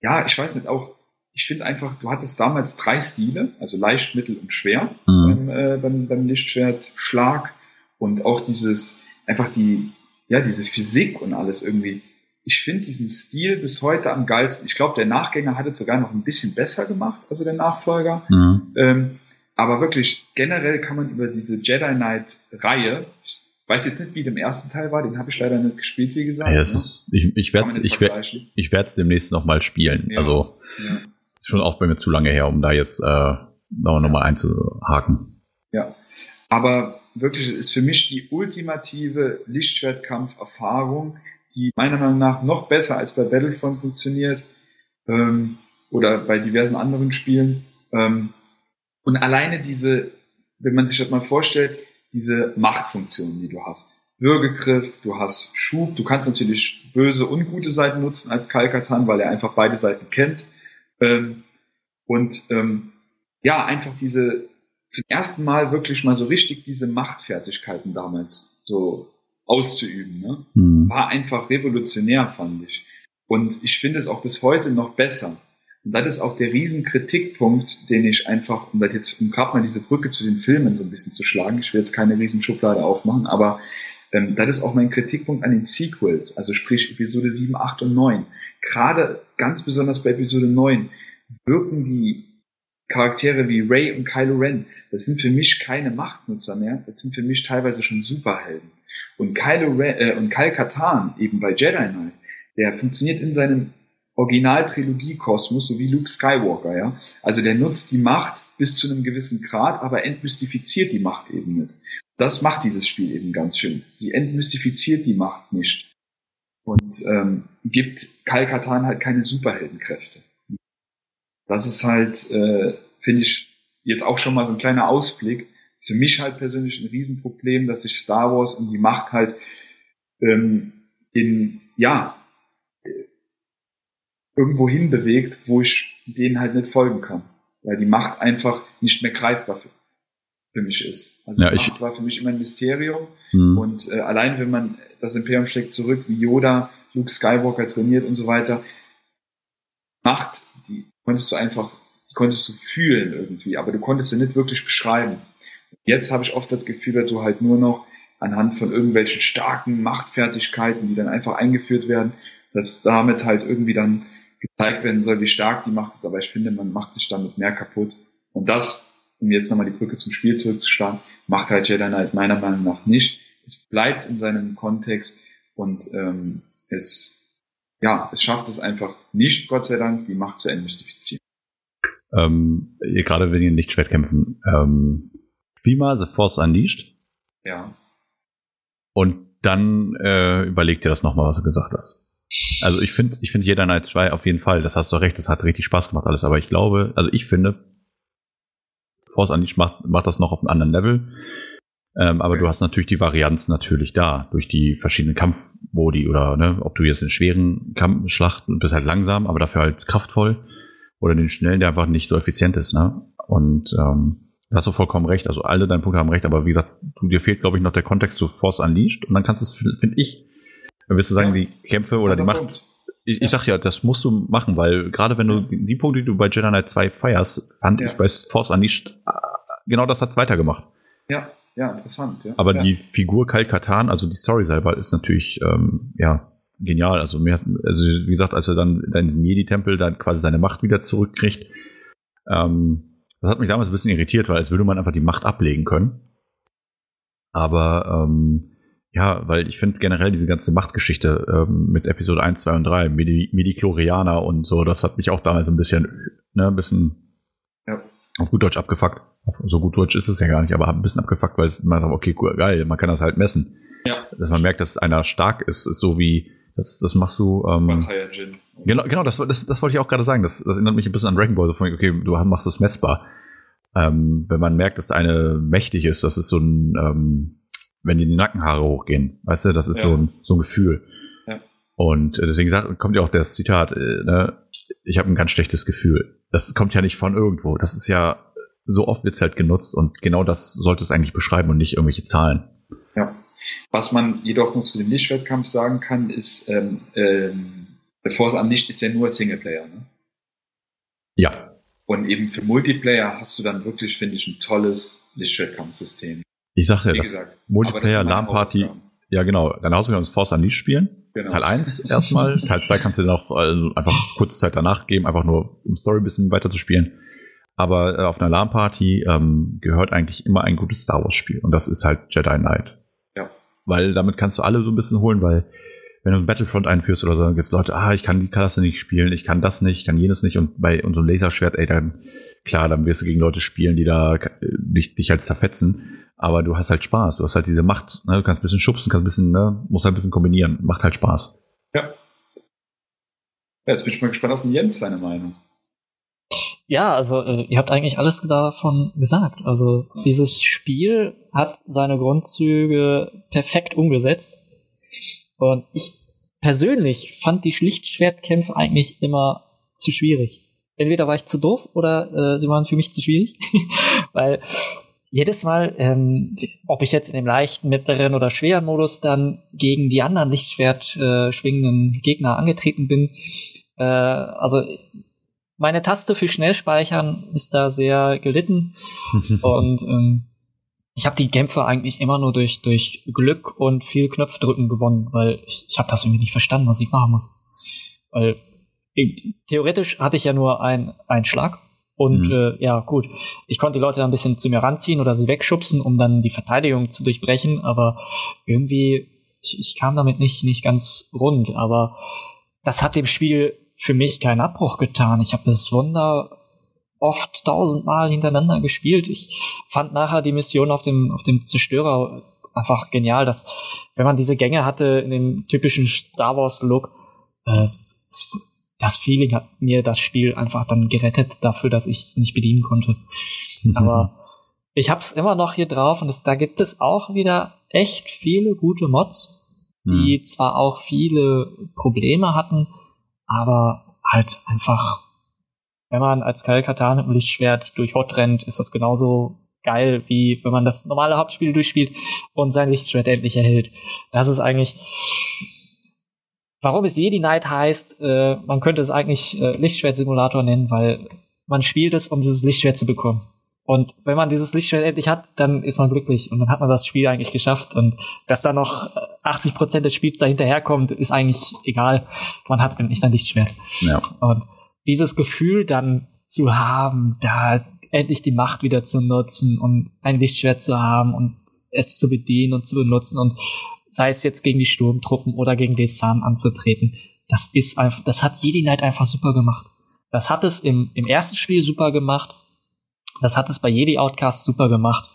ja, ich weiß nicht, auch, ich finde einfach, du hattest damals drei Stile, also leicht, mittel und schwer mhm. beim, äh, beim, beim Lichtschwertschlag und auch dieses, einfach die, ja, diese Physik und alles irgendwie ich finde diesen Stil bis heute am geilsten. Ich glaube, der Nachgänger hat es sogar noch ein bisschen besser gemacht, also der Nachfolger. Mhm. Ähm, aber wirklich, generell kann man über diese Jedi Knight-Reihe, ich weiß jetzt nicht, wie dem ersten Teil war, den habe ich leider nicht gespielt, wie gesagt. Ja, ne? ist, ich ich werde es ich werd, ich werd's demnächst nochmal spielen. Ja. Also ja. schon auch bei mir zu lange her, um da jetzt äh, nochmal einzuhaken. Ja, aber wirklich ist für mich die ultimative Lichtschwertkampf-Erfahrung, die meiner Meinung nach noch besser als bei Battlefront funktioniert ähm, oder bei diversen anderen Spielen. Ähm, und alleine diese, wenn man sich das mal vorstellt, diese Machtfunktion, die du hast. Würgegriff, du hast Schub, du kannst natürlich böse und gute Seiten nutzen als Kalkatan, weil er einfach beide Seiten kennt. Ähm, und ähm, ja, einfach diese zum ersten Mal wirklich mal so richtig diese Machtfertigkeiten damals so auszuüben. Ne? Mhm. War einfach revolutionär, fand ich. Und ich finde es auch bis heute noch besser. Und das ist auch der Riesenkritikpunkt, den ich einfach, um das jetzt, um gerade mal diese Brücke zu den Filmen so ein bisschen zu schlagen, ich will jetzt keine Riesenschublade aufmachen, aber ähm, das ist auch mein Kritikpunkt an den Sequels, also sprich Episode 7, 8 und 9. Gerade ganz besonders bei Episode 9 wirken die Charaktere wie Ray und Kylo Ren, das sind für mich keine Machtnutzer mehr, das sind für mich teilweise schon Superhelden. Und Kylo Ren, äh, und Kyle Katan eben bei Jedi Knight, der funktioniert in seinem Original-Trilogie-Kosmos, so wie Luke Skywalker, ja. Also der nutzt die Macht bis zu einem gewissen Grad, aber entmystifiziert die Macht eben nicht. Das macht dieses Spiel eben ganz schön. Sie entmystifiziert die Macht nicht. Und ähm, gibt Kal Katan halt keine Superheldenkräfte. Das ist halt, äh, finde ich, jetzt auch schon mal so ein kleiner Ausblick. Ist für mich halt persönlich ein Riesenproblem, dass sich Star Wars und die Macht halt ähm, in, ja, irgendwo hinbewegt, wo ich denen halt nicht folgen kann. Weil die Macht einfach nicht mehr greifbar für, für mich ist. Also ja, die Macht war für mich immer ein Mysterium. Mhm. Und äh, allein wenn man das Imperium schlägt zurück, wie Yoda, Luke Skywalker trainiert und so weiter, Macht, die konntest du einfach, die konntest du fühlen irgendwie, aber du konntest sie nicht wirklich beschreiben. Jetzt habe ich oft das Gefühl, dass du halt nur noch anhand von irgendwelchen starken Machtfertigkeiten, die dann einfach eingeführt werden, dass damit halt irgendwie dann gezeigt werden soll, wie stark die Macht ist, aber ich finde, man macht sich damit mehr kaputt. Und das, um jetzt nochmal die Brücke zum Spiel zurückzuschlagen, macht halt Jedi Knight meiner Meinung nach nicht. Es bleibt in seinem Kontext und ähm, es, ja, es schafft es einfach nicht, Gott sei Dank, die Macht zu entmystifizieren. Ähm, gerade wenn ihr nicht Schwertkämpfen, ähm, spiel mal The Force Unleashed. Ja. Und dann äh, überleg dir das nochmal, was du gesagt hast. Also ich finde, ich finde jeder Night 2 auf jeden Fall, das hast du recht, das hat richtig Spaß gemacht alles, aber ich glaube, also ich finde, Force Unleashed macht, macht das noch auf einem anderen Level. Ähm, aber du hast natürlich die Varianz natürlich da, durch die verschiedenen Kampfmodi oder ne, ob du jetzt in schweren Kampfschlachten bist halt langsam, aber dafür halt kraftvoll oder den schnellen, der einfach nicht so effizient ist, ne? Und ähm, da hast du vollkommen recht. Also alle deine Punkte haben recht, aber wie gesagt, du, dir fehlt, glaube ich, noch der Kontext zu Force Unleashed und dann kannst du es, finde ich, dann wirst du sagen, die Kämpfe oder die Macht. Ich, ich sag ja, das musst du machen, weil gerade wenn du die Punkte, die du bei Jedi Knight 2 feierst, fand ja. ich bei Force Unleashed äh, genau das hat's weitergemacht. Ja, ja, interessant. Ja. Aber ja. die Figur Kyle Katan, also die Story selber, ist natürlich ähm, ja genial. Also mir, also wie gesagt, als er dann in den Jedi-Tempel dann quasi seine Macht wieder zurückkriegt, ähm, das hat mich damals ein bisschen irritiert, weil als würde man einfach die Macht ablegen können. Aber ähm, ja, weil ich finde generell diese ganze Machtgeschichte ähm, mit Episode 1, 2 und 3, Medi Medichlorianer und so, das hat mich auch damals ein bisschen, ne, ein bisschen ja. auf gut Deutsch abgefuckt. Auf, so gut Deutsch ist es ja gar nicht, aber ein bisschen abgefuckt, weil es man okay, cool, geil, man kann das halt messen. Ja. Dass man merkt, dass einer stark ist, ist so wie, das, das machst du. Ähm, Was Saiyajin. Genau, genau, das, das, das wollte ich auch gerade sagen. Das, das erinnert mich ein bisschen an Dragon Ball. So von, okay, du machst es messbar. Ähm, wenn man merkt, dass eine mächtig ist, das ist so ein, ähm, wenn die Nackenhaare hochgehen. Weißt du, das ist ja. so, ein, so ein Gefühl. Ja. Und äh, deswegen sagt, kommt ja auch das Zitat, äh, ne, ich habe ein ganz schlechtes Gefühl. Das kommt ja nicht von irgendwo. Das ist ja, so oft wird es halt genutzt und genau das sollte es eigentlich beschreiben und nicht irgendwelche Zahlen. Ja. Was man jedoch noch zu dem Lichtwettkampf sagen kann, ist, ähm, ähm, Force Unleashed ist ja nur Singleplayer. Ne? Ja. Und eben für Multiplayer hast du dann wirklich, finde ich, ein tolles Lichtschwertkampfsystem. Ich sagte ja, das gesagt, Multiplayer, LAN-Party, ja genau, deine Hausaufgabe ist Force Unleashed spielen. Genau. Teil 1 *laughs* erstmal, Teil 2 kannst du dann auch also einfach kurze Zeit danach geben, einfach nur um Story ein bisschen weiter zu spielen. Aber äh, auf einer LAN-Party ähm, gehört eigentlich immer ein gutes Star Wars-Spiel und das ist halt Jedi Knight. Ja. Weil damit kannst du alle so ein bisschen holen, weil wenn du ein Battlefront einführst oder so, dann gibt es Leute, ah, ich kann die Klasse nicht spielen, ich kann das nicht, ich kann jenes nicht und bei unserem Laserschwert, ey, dann klar, dann wirst du gegen Leute spielen, die da äh, dich, dich halt zerfetzen aber du hast halt Spaß, du hast halt diese Macht, ne? du kannst ein bisschen schubsen, kannst ein bisschen, ne? musst halt ein bisschen kombinieren, macht halt Spaß. Ja. ja jetzt bin ich mal gespannt auf den Jens, seine Meinung. Ja, also äh, ihr habt eigentlich alles davon gesagt. Also dieses Spiel hat seine Grundzüge perfekt umgesetzt. Und ich persönlich fand die Schlichtschwertkämpfe eigentlich immer zu schwierig. Entweder war ich zu doof oder äh, sie waren für mich zu schwierig. *laughs* Weil jedes Mal, ähm, ob ich jetzt in dem leichten, mittleren oder schweren Modus dann gegen die anderen Lichtschwert äh, schwingenden Gegner angetreten bin, äh, also meine Taste für Schnellspeichern ist da sehr gelitten *laughs* und ähm, ich habe die Kämpfe eigentlich immer nur durch, durch Glück und viel Knopfdrücken gewonnen, weil ich, ich habe das irgendwie nicht verstanden, was ich machen muss. Weil ich, theoretisch hatte ich ja nur ein, einen Schlag und mhm. äh, ja gut, ich konnte die Leute dann ein bisschen zu mir ranziehen oder sie wegschubsen, um dann die Verteidigung zu durchbrechen, aber irgendwie, ich, ich kam damit nicht, nicht ganz rund, aber das hat dem Spiel für mich keinen Abbruch getan. Ich habe das Wunder oft tausendmal hintereinander gespielt. Ich fand nachher die Mission auf dem, auf dem Zerstörer einfach genial, dass wenn man diese Gänge hatte in dem typischen Star Wars Look, äh, das Feeling hat mir das Spiel einfach dann gerettet dafür, dass ich es nicht bedienen konnte. Mhm. Aber ich habe es immer noch hier drauf und es, da gibt es auch wieder echt viele gute Mods, die mhm. zwar auch viele Probleme hatten, aber halt einfach, wenn man als Kalkatan mit dem Lichtschwert durch Hot rennt, ist das genauso geil, wie wenn man das normale Hauptspiel durchspielt und sein Lichtschwert endlich erhält. Das ist eigentlich, warum es Jedi Knight heißt, äh, man könnte es eigentlich äh, Lichtschwert-Simulator nennen, weil man spielt es, um dieses Lichtschwert zu bekommen. Und wenn man dieses Lichtschwert endlich hat, dann ist man glücklich und dann hat man das Spiel eigentlich geschafft. Und dass da noch 80 Prozent des Spiels dahinterherkommt, ist eigentlich egal. Man hat endlich sein Lichtschwert. Ja. Und dieses Gefühl dann zu haben, da endlich die Macht wieder zu nutzen und ein Lichtschwert zu haben und es zu bedienen und zu benutzen und sei es jetzt gegen die Sturmtruppen oder gegen Desan anzutreten, das ist einfach, das hat Jedi Knight einfach super gemacht. Das hat es im, im ersten Spiel super gemacht das hat es bei Jedi Outcast super gemacht.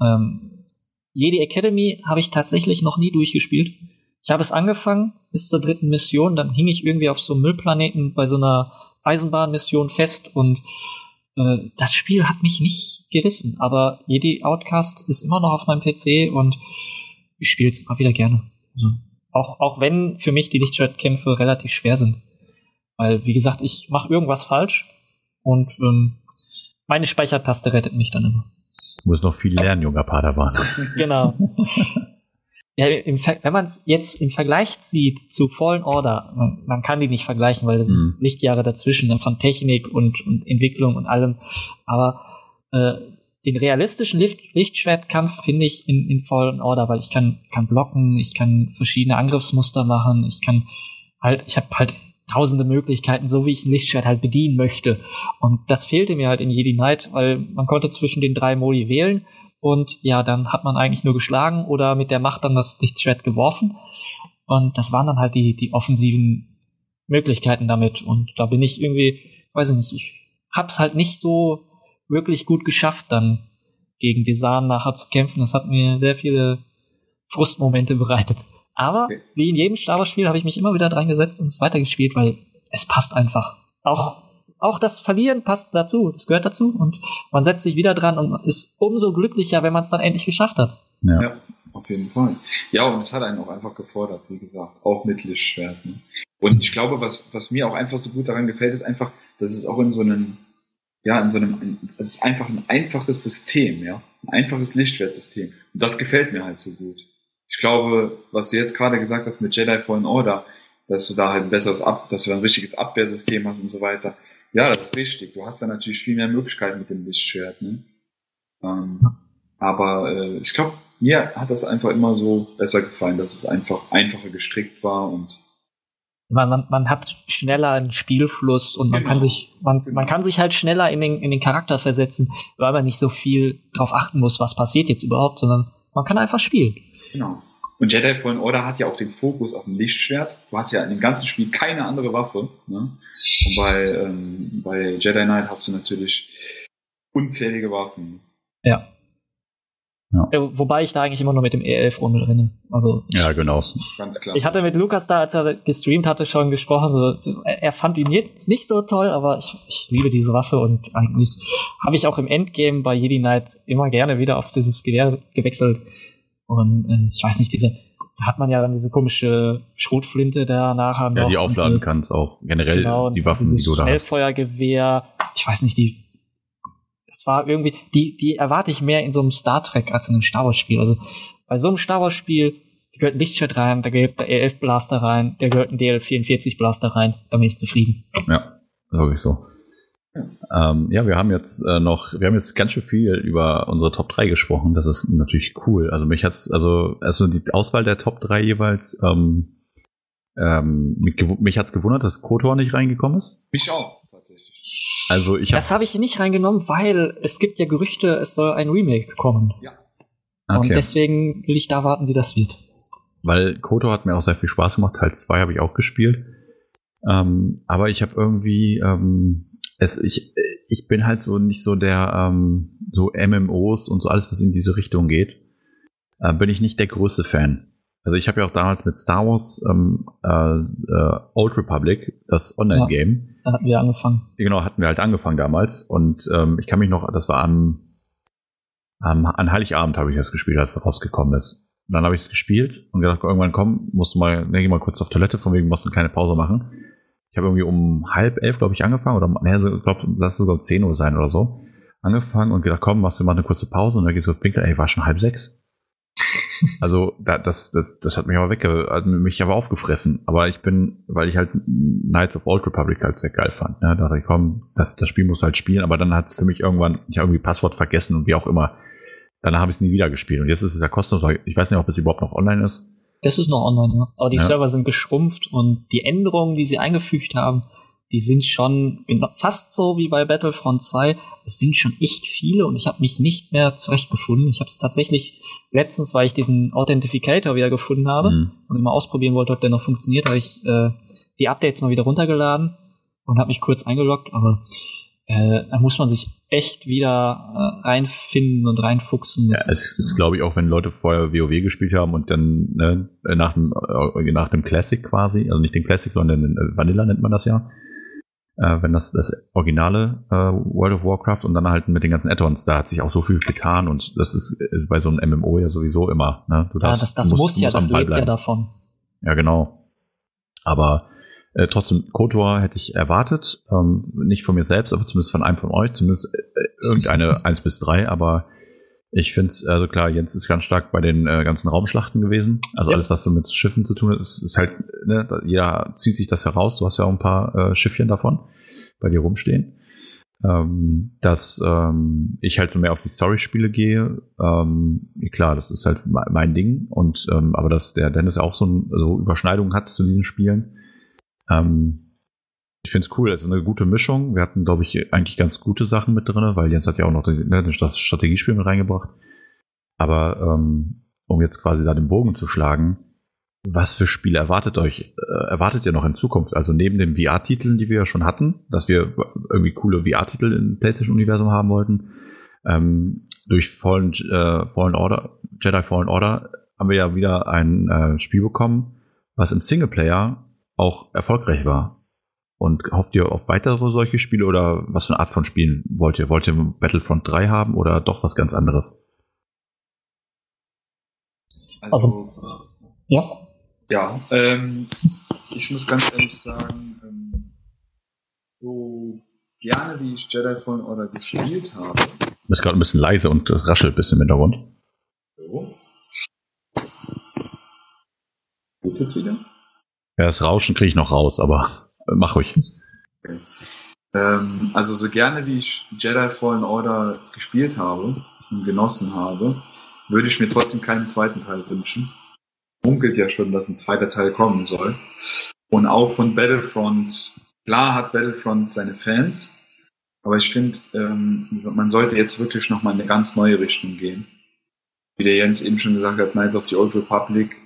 Ähm, Jedi Academy habe ich tatsächlich noch nie durchgespielt. Ich habe es angefangen bis zur dritten Mission, dann hing ich irgendwie auf so einem Müllplaneten bei so einer Eisenbahnmission fest und äh, das Spiel hat mich nicht gerissen. Aber Jedi Outcast ist immer noch auf meinem PC und ich spiele es immer wieder gerne. Also, auch, auch wenn für mich die Lichtschwertkämpfe relativ schwer sind. Weil, wie gesagt, ich mache irgendwas falsch und ähm, meine Speichertaste rettet mich dann immer. Du musst noch viel lernen, junger Padawan. genau. *laughs* Ja, im, wenn man es jetzt im Vergleich sieht zu Fallen Order, man, man kann die nicht vergleichen, weil das mhm. sind Lichtjahre dazwischen ne, von Technik und, und Entwicklung und allem. Aber äh, den realistischen Licht, Lichtschwertkampf finde ich in, in Fallen Order, weil ich kann, kann blocken, ich kann verschiedene Angriffsmuster machen, ich kann halt, ich habe halt tausende Möglichkeiten, so wie ich ein Lichtschwert halt bedienen möchte. Und das fehlte mir halt in Jedi Knight, weil man konnte zwischen den drei Modi wählen und ja, dann hat man eigentlich nur geschlagen oder mit der Macht dann das Lichtschwert geworfen. Und das waren dann halt die, die offensiven Möglichkeiten damit. Und da bin ich irgendwie, weiß ich nicht, ich hab's halt nicht so wirklich gut geschafft, dann gegen Desan nachher zu kämpfen. Das hat mir sehr viele Frustmomente bereitet. Aber okay. wie in jedem Star Wars-Spiel habe ich mich immer wieder dran gesetzt und es weitergespielt, weil es passt einfach. Auch, auch das Verlieren passt dazu, das gehört dazu und man setzt sich wieder dran und ist umso glücklicher, wenn man es dann endlich geschafft hat. Ja. ja. auf jeden Fall. Ja, und es hat einen auch einfach gefordert, wie gesagt, auch mit Lichtschwert. Ne? Und ich glaube, was, was mir auch einfach so gut daran gefällt, ist einfach, dass es auch in so einem, ja, in so einem, es ist einfach ein einfaches System, ja, ein einfaches Lichtschwertsystem. Und das gefällt mir halt so gut ich glaube, was du jetzt gerade gesagt hast mit Jedi Fallen Order, dass du da halt ein besseres Ab, dass du da ein richtiges Abwehrsystem hast und so weiter. Ja, das ist richtig. Du hast da natürlich viel mehr Möglichkeiten mit dem Lichtschwert. Ne? Ähm, aber äh, ich glaube, mir hat das einfach immer so besser gefallen, dass es einfach einfacher gestrickt war und man, man, man hat schneller einen Spielfluss und man genau. kann sich man, genau. man kann sich halt schneller in den, in den Charakter versetzen, weil man nicht so viel drauf achten muss, was passiert jetzt überhaupt, sondern man kann einfach spielen. Genau. Und Jedi Fallen Order hat ja auch den Fokus auf dem Lichtschwert. Du hast ja in dem ganzen Spiel keine andere Waffe. Ne? Und bei, ähm, bei Jedi Knight hast du natürlich unzählige Waffen. Ja. Ja. Wobei ich da eigentlich immer noch mit dem E11 rumrenne. Also ja, genau. Ganz klar. Ich hatte mit Lukas da, als er gestreamt hatte, schon gesprochen. So, er fand ihn jetzt nicht so toll, aber ich, ich liebe diese Waffe und eigentlich habe ich auch im Endgame bei Jedi Knight immer gerne wieder auf dieses Gewehr gewechselt. Und äh, ich weiß nicht, diese, da hat man ja dann diese komische Schrotflinte da nachher noch. Ja, die aufladen kannst auch. Generell genau, die Waffen, die du da hast. Schnellfeuergewehr. Ich weiß nicht, die war irgendwie, die, die erwarte ich mehr in so einem Star Trek als in einem Star Wars Spiel. Also bei so einem Star Wars Spiel, da gehört ein Lichtschwert rein, da gehört der E11 Blaster rein, da gehört ein DL44 Blaster rein, da bin ich zufrieden. Ja, wirklich so. Ja. Ähm, ja, wir haben jetzt äh, noch, wir haben jetzt ganz schön viel über unsere Top 3 gesprochen. Das ist natürlich cool. Also mich hat's, also, also die Auswahl der Top 3 jeweils, ähm, ähm, mich, mich hat's gewundert, dass Kotor nicht reingekommen ist. Mich auch. Also ich hab das habe ich nicht reingenommen, weil es gibt ja Gerüchte, es soll ein Remake kommen. Ja. Okay. Und deswegen will ich da warten, wie das wird. Weil Koto hat mir auch sehr viel Spaß gemacht. Teil 2 habe ich auch gespielt. Ähm, aber ich habe irgendwie, ähm, es, ich, ich bin halt so nicht so der, ähm, so MMOs und so alles, was in diese Richtung geht, äh, bin ich nicht der größte Fan. Also ich habe ja auch damals mit Star Wars ähm, äh, äh, Old Republic, das Online-Game. Ja, da hatten wir angefangen. Genau, hatten wir halt angefangen damals. Und ähm, ich kann mich noch, das war am, am an Heiligabend habe ich das gespielt, als es rausgekommen ist. Und dann habe ich es gespielt und gedacht, irgendwann komm, musst du mal, ne, geh mal kurz auf Toilette, von wegen musst du eine kleine Pause machen. Ich habe irgendwie um halb elf, glaube ich, angefangen, oder ne, ich glaube, lass es sogar um zehn Uhr sein oder so. Angefangen und gedacht, komm, machst du mal eine kurze Pause und dann gehst du auf Pinkel, ey, war schon halb sechs. *laughs* Also da, das, das, das hat mich aber wegge, hat mich aber aufgefressen. Aber ich bin, weil ich halt Knights of Old Republic halt sehr geil fand. Ne? Da dachte ich, komm, das, das Spiel muss halt spielen. Aber dann hat es für mich irgendwann, ich habe irgendwie Passwort vergessen und wie auch immer. Danach habe ich es nie wieder gespielt. Und jetzt ist es ja kostenlos. Ich weiß nicht, ob es überhaupt noch online ist. Das ist noch online, ja. Aber die ja. Server sind geschrumpft und die Änderungen, die sie eingefügt haben, die sind schon fast so wie bei Battlefront 2. Es sind schon echt viele und ich habe mich nicht mehr zurechtgefunden. Ich habe es tatsächlich letztens, weil ich diesen Authentificator wieder gefunden habe mhm. und immer ausprobieren wollte, ob der noch funktioniert, habe ich äh, die Updates mal wieder runtergeladen und habe mich kurz eingeloggt, aber äh, da muss man sich echt wieder äh, reinfinden und reinfuchsen. Das ja, es ist, ist glaube ich, auch wenn Leute vorher WoW gespielt haben und dann ne, nach, dem, äh, nach dem Classic quasi, also nicht den Classic, sondern den äh, Vanilla nennt man das ja, äh, wenn das das originale äh, World of Warcraft und dann halt mit den ganzen Add-ons, da hat sich auch so viel getan und das ist, ist bei so einem MMO ja sowieso immer. Ne? Du darfst, ja, das, das musst, muss ja, das lebt bleiben. ja davon. Ja, genau. Aber äh, trotzdem, KOTOR hätte ich erwartet, ähm, nicht von mir selbst, aber zumindest von einem von euch, zumindest äh, irgendeine *laughs* 1 bis 3, aber ich finde es, also klar, Jens ist ganz stark bei den äh, ganzen Raumschlachten gewesen. Also ja. alles, was so mit Schiffen zu tun hat, ist, ist halt, ne, jeder zieht sich das heraus. Du hast ja auch ein paar äh, Schiffchen davon bei dir rumstehen. Ähm, dass ähm, ich halt so mehr auf die Story-Spiele gehe. Ähm, klar, das ist halt mein Ding. Und ähm, aber dass der Dennis auch so, ein, so Überschneidungen hat zu diesen Spielen. Ähm, ich finde es cool, es ist eine gute Mischung. Wir hatten, glaube ich, eigentlich ganz gute Sachen mit drin, weil Jens hat ja auch noch ne, das Strategiespiel mit reingebracht. Aber ähm, um jetzt quasi da den Bogen zu schlagen, was für Spiele erwartet euch, äh, erwartet ihr noch in Zukunft? Also neben den VR-Titeln, die wir ja schon hatten, dass wir irgendwie coole VR-Titel im PlayStation-Universum haben wollten, ähm, durch Fallen, äh, Fallen Order, Jedi Fallen Order haben wir ja wieder ein äh, Spiel bekommen, was im Singleplayer auch erfolgreich war. Und hofft ihr auf weitere solche Spiele oder was für eine Art von Spielen wollt ihr? Wollt ihr Battlefront 3 haben oder doch was ganz anderes? Also, also ja. Ja, ähm, ich muss ganz ehrlich sagen, ähm, so gerne wie ich Jedi Fallen Order gespielt habe. Du bist gerade ein bisschen leise und raschelt ein bisschen im Hintergrund. So. Geht's jetzt wieder? Ja, das Rauschen kriege ich noch raus, aber Mach ruhig. Ähm, also so gerne wie ich Jedi Fallen Order gespielt habe und genossen habe, würde ich mir trotzdem keinen zweiten Teil wünschen. Munkelt ja schon, dass ein zweiter Teil kommen soll. Und auch von Battlefront, klar hat Battlefront seine Fans, aber ich finde, ähm, man sollte jetzt wirklich nochmal in eine ganz neue Richtung gehen. Wie der Jens eben schon gesagt hat, Knights of the Old Republic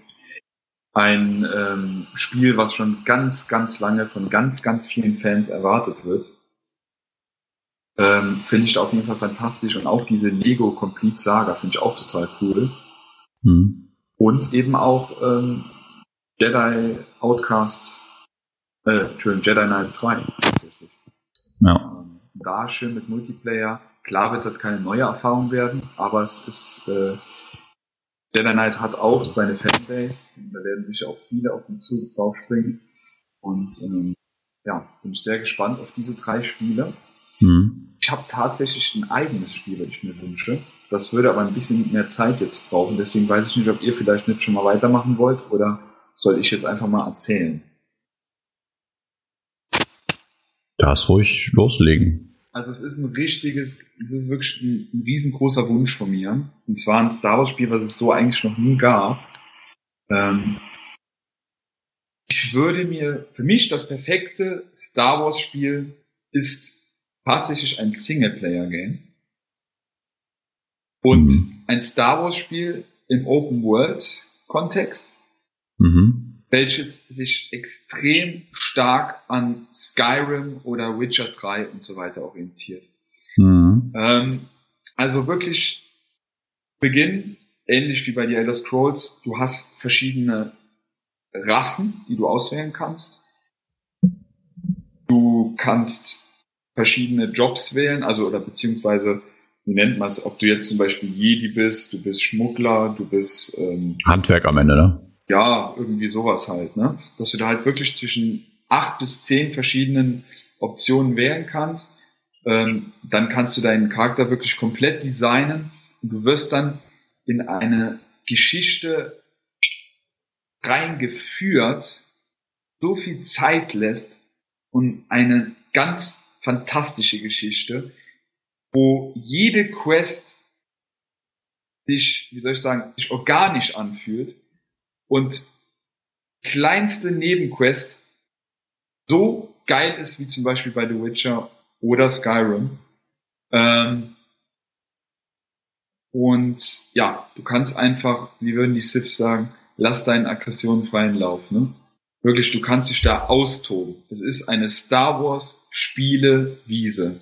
ein ähm, Spiel, was schon ganz, ganz lange von ganz, ganz vielen Fans erwartet wird. Ähm, finde ich da auf jeden Fall fantastisch. Und auch diese Lego Complete Saga finde ich auch total cool. Mhm. Und eben auch ähm, Jedi Outcast, äh, Entschuldigung, Jedi Knight 3 tatsächlich. Ja. Ähm, da schön mit Multiplayer. Klar wird das keine neue Erfahrung werden, aber es ist äh, Jedi Knight hat auch seine Fanbase. Da werden sich auch viele auf den Zug draufspringen. Und ähm, ja, bin ich sehr gespannt auf diese drei Spiele. Mhm. Ich habe tatsächlich ein eigenes Spiel, das ich mir wünsche. Das würde aber ein bisschen mehr Zeit jetzt brauchen. Deswegen weiß ich nicht, ob ihr vielleicht nicht schon mal weitermachen wollt oder soll ich jetzt einfach mal erzählen. Das ruhig loslegen. Also es ist ein richtiges, es ist wirklich ein, ein riesengroßer Wunsch von mir. Und zwar ein Star Wars Spiel, was es so eigentlich noch nie gab. Ähm, ich würde mir, für mich das perfekte Star Wars Spiel ist tatsächlich ein Singleplayer Game. Und ein Star Wars Spiel im Open World Kontext. Mhm welches sich extrem stark an Skyrim oder Witcher 3 und so weiter orientiert. Mhm. Ähm, also wirklich Beginn, ähnlich wie bei The Elder Scrolls, du hast verschiedene Rassen, die du auswählen kannst. Du kannst verschiedene Jobs wählen, also oder beziehungsweise wie nennt man es, ob du jetzt zum Beispiel Jedi bist, du bist Schmuggler, du bist ähm, Handwerk am Ende, ne? Ja, irgendwie sowas halt, ne? Dass du da halt wirklich zwischen acht bis zehn verschiedenen Optionen wählen kannst. Ähm, dann kannst du deinen Charakter wirklich komplett designen und du wirst dann in eine Geschichte reingeführt, so viel Zeit lässt und eine ganz fantastische Geschichte, wo jede Quest sich, wie soll ich sagen, sich organisch anfühlt und kleinste Nebenquest so geil ist wie zum Beispiel bei The Witcher oder Skyrim. Ähm, und ja, du kannst einfach, wie würden die Siths sagen, lass deinen Aggressionen freien Lauf. Ne? Wirklich, du kannst dich da austoben. Es ist eine Star Wars Spiele-Wiese.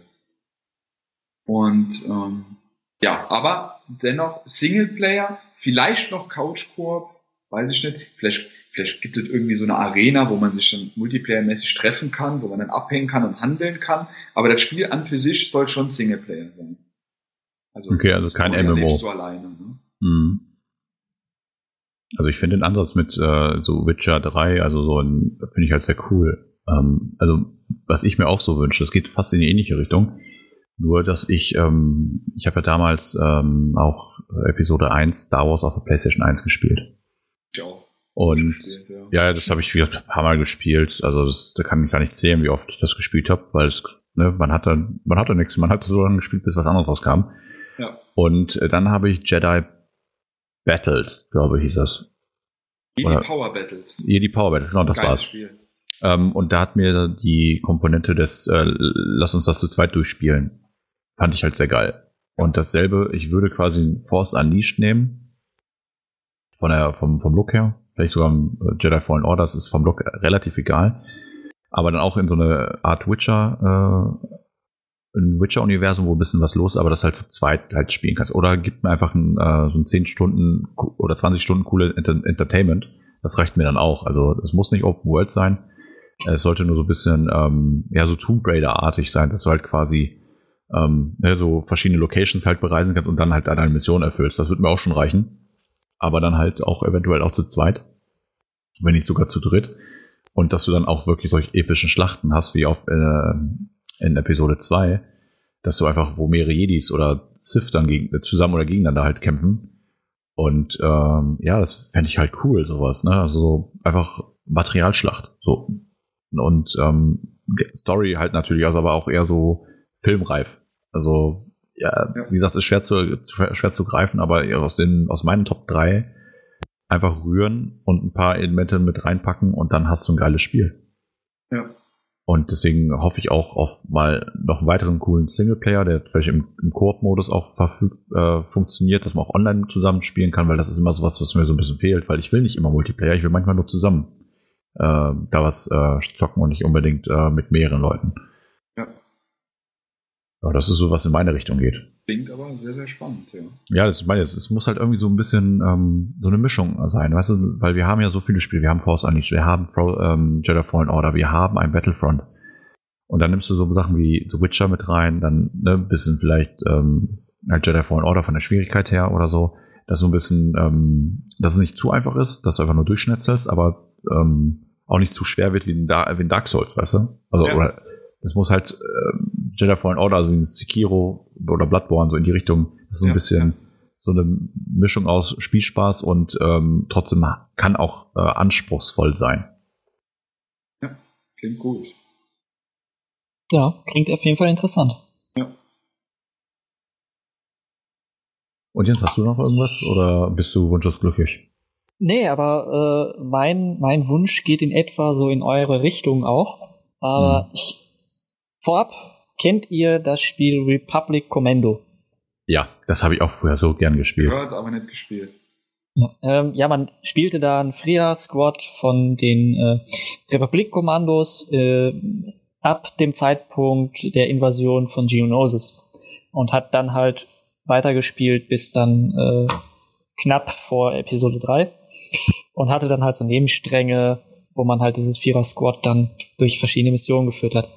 Und ähm, ja, aber dennoch Singleplayer, vielleicht noch Couch Koop, weiß ich nicht. Vielleicht, vielleicht gibt es irgendwie so eine Arena, wo man sich dann multiplayermäßig treffen kann, wo man dann abhängen kann und handeln kann. Aber das Spiel an für sich soll schon Singleplayer sein. Also, okay, also kein MMO. Du alleine, ne? mhm. Also ich finde den Ansatz mit äh, so Witcher 3, also so ein, finde ich halt sehr cool. Ähm, also was ich mir auch so wünsche, das geht fast in die ähnliche Richtung. Nur, dass ich, ähm, ich habe ja damals ähm, auch Episode 1 Star Wars auf der PlayStation 1 gespielt. Ja. Und gespielt, ja. ja. das habe ich wieder ein paar Mal gespielt. Also das, da kann ich gar nicht sehen, wie oft ich das gespielt habe, weil es, ne, man hatte, man hatte nichts, man hatte so lange gespielt, bis was anderes rauskam. Ja. Und äh, dann habe ich Jedi Battles, glaube ich, hieß das. Jedi Oder, Power Battles. Jedi Power Battles, genau, das Geiles war's. Spiel. Ähm, und da hat mir die Komponente des äh, Lass uns das zu zweit durchspielen. Fand ich halt sehr geil. Und dasselbe, ich würde quasi Force Unleashed nehmen, von der, vom, vom Look her. Vielleicht sogar ein äh, Jedi Fallen Order, das ist vom Look relativ egal. Aber dann auch in so eine Art Witcher, äh, ein Witcher-Universum, wo ein bisschen was los ist, aber das halt zu zweit halt spielen kannst. Oder gibt mir einfach ein, äh, so ein 10 Stunden oder 20 Stunden coole Enter Entertainment. Das reicht mir dann auch. Also es muss nicht Open World sein. Es sollte nur so ein bisschen, ähm, ja, so Tomb Raider-artig sein, dass du halt quasi ähm, ne, so verschiedene Locations halt bereisen kannst und dann halt deine Mission erfüllst. Das wird mir auch schon reichen aber dann halt auch eventuell auch zu zweit, wenn nicht sogar zu dritt. Und dass du dann auch wirklich solche epischen Schlachten hast, wie auf äh, in Episode 2, dass du einfach, wo mehrere Jedis oder Sith dann gegen, zusammen oder gegeneinander halt kämpfen. Und ähm, ja, das fände ich halt cool, sowas, ne? Also so einfach Materialschlacht. So. Und ähm, Story halt natürlich, also aber auch eher so filmreif. Also ja, ja, wie gesagt, ist schwer zu, schwer zu greifen, aber aus, den, aus meinen Top 3 einfach rühren und ein paar Elemente mit reinpacken und dann hast du ein geiles Spiel. Ja. Und deswegen hoffe ich auch auf mal noch einen weiteren coolen Singleplayer, der vielleicht im, im Koop-Modus auch äh, funktioniert, dass man auch online zusammenspielen kann, weil das ist immer so was, was mir so ein bisschen fehlt, weil ich will nicht immer Multiplayer, ich will manchmal nur zusammen äh, da was äh, zocken und nicht unbedingt äh, mit mehreren Leuten. Ja, das ist so, was in meine Richtung geht. Klingt aber sehr, sehr spannend, ja. Ja, das meine ich, es muss halt irgendwie so ein bisschen ähm, so eine Mischung sein, weißt du, weil wir haben ja so viele Spiele, wir haben Force Unleashed, wir haben Fro ähm, Jedi Fallen Order, wir haben ein Battlefront. Und dann nimmst du so Sachen wie The Witcher mit rein, dann ne, ein bisschen vielleicht ähm, Jedi Fallen Order von der Schwierigkeit her oder so, dass so ein bisschen, ähm, dass es nicht zu einfach ist, dass du einfach nur durchschnetzelst, aber ähm, auch nicht zu schwer wird wie in, da wie in Dark Souls, weißt du? Also ja. oder es muss halt äh, Jedi Fallen Order, also wie ein Sekiro oder Bloodborne, so in die Richtung. Das ist so ein ja, bisschen ja. so eine Mischung aus Spielspaß und ähm, trotzdem kann auch äh, anspruchsvoll sein. Ja, klingt gut. Ja, klingt auf jeden Fall interessant. Ja. Und Jens, hast du noch irgendwas oder bist du wunschlos glücklich? Nee, aber äh, mein, mein Wunsch geht in etwa so in eure Richtung auch. Aber hm. ich, vorab, kennt ihr das Spiel Republic Commando? Ja, das habe ich auch früher so gern gespielt. Gehört, aber nicht gespielt. Ja, ähm, ja, man spielte da ein Freer Squad von den äh, Republik-Kommandos äh, ab dem Zeitpunkt der Invasion von Geonosis und hat dann halt weitergespielt bis dann äh, knapp vor Episode 3 und hatte dann halt so Nebenstränge, wo man halt dieses Vierer-Squad dann durch verschiedene Missionen geführt hat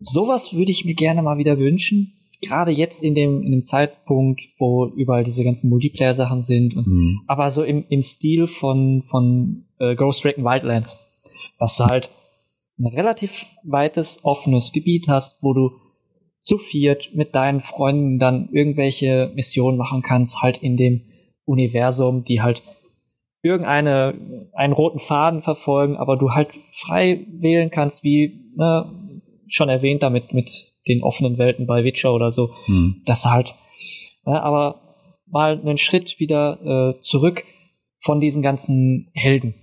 sowas würde ich mir gerne mal wieder wünschen. Gerade jetzt in dem, in dem Zeitpunkt, wo überall diese ganzen Multiplayer-Sachen sind. Und, mhm. Aber so im, im Stil von, von äh, Ghost Recon Wildlands. Dass du halt ein relativ weites, offenes Gebiet hast, wo du zu viert mit deinen Freunden dann irgendwelche Missionen machen kannst, halt in dem Universum, die halt irgendeine, einen roten Faden verfolgen, aber du halt frei wählen kannst, wie, ne, schon erwähnt damit mit den offenen Welten bei Witcher oder so, mhm. dass halt, ja, aber mal einen Schritt wieder äh, zurück von diesen ganzen Helden.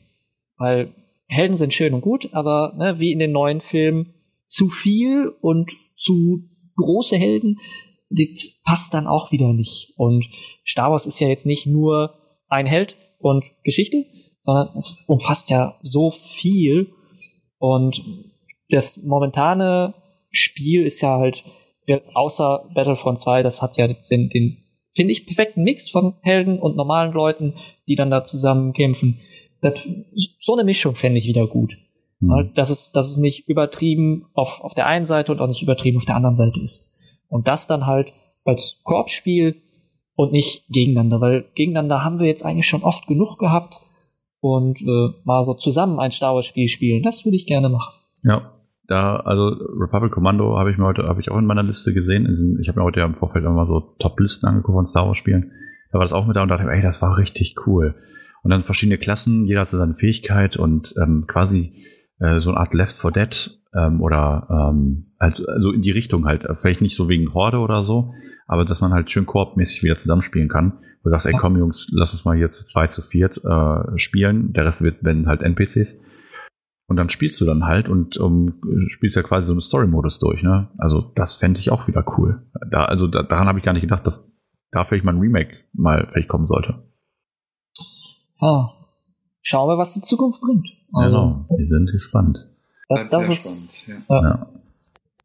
Weil Helden sind schön und gut, aber ne, wie in den neuen Filmen zu viel und zu große Helden, das passt dann auch wieder nicht. Und Star Wars ist ja jetzt nicht nur ein Held und Geschichte, sondern es umfasst ja so viel. Und das momentane Spiel ist ja halt, außer Battlefront 2, das hat ja den, den finde ich, perfekten Mix von Helden und normalen Leuten, die dann da zusammen kämpfen. Das, so eine Mischung fände ich wieder gut. Mhm. Dass, es, dass es nicht übertrieben auf, auf der einen Seite und auch nicht übertrieben auf der anderen Seite ist. Und das dann halt als Korbspiel und nicht gegeneinander, weil gegeneinander haben wir jetzt eigentlich schon oft genug gehabt und äh, mal so zusammen ein Star Wars Spiel spielen, das würde ich gerne machen. Ja, da, also Republic Commando habe ich mir heute, habe ich auch in meiner Liste gesehen. Ich habe mir heute ja im Vorfeld immer so Top-Listen angeguckt von Star Wars Spielen. Da war das auch mit da und dachte, ey, das war richtig cool. Und dann verschiedene Klassen, jeder hat so seine Fähigkeit und ähm, quasi äh, so eine Art Left 4 Dead ähm, oder ähm, also, also in die Richtung halt. Vielleicht nicht so wegen Horde oder so, aber dass man halt schön koopmäßig wieder zusammenspielen kann. Wo du sagst, ey komm Jungs, lass uns mal hier zu zweit, zu viert äh, spielen. Der Rest wird, wenn halt NPCs. Und dann spielst du dann halt und um, spielst ja quasi so einen Story-Modus durch, ne? Also das fände ich auch wieder cool. Da, also da, daran habe ich gar nicht gedacht, dass da vielleicht mal ein Remake mal vielleicht kommen sollte. Ah. Schauen wir, was die Zukunft bringt. Also, genau, wir sind gespannt. Das, das ist spannend, ja.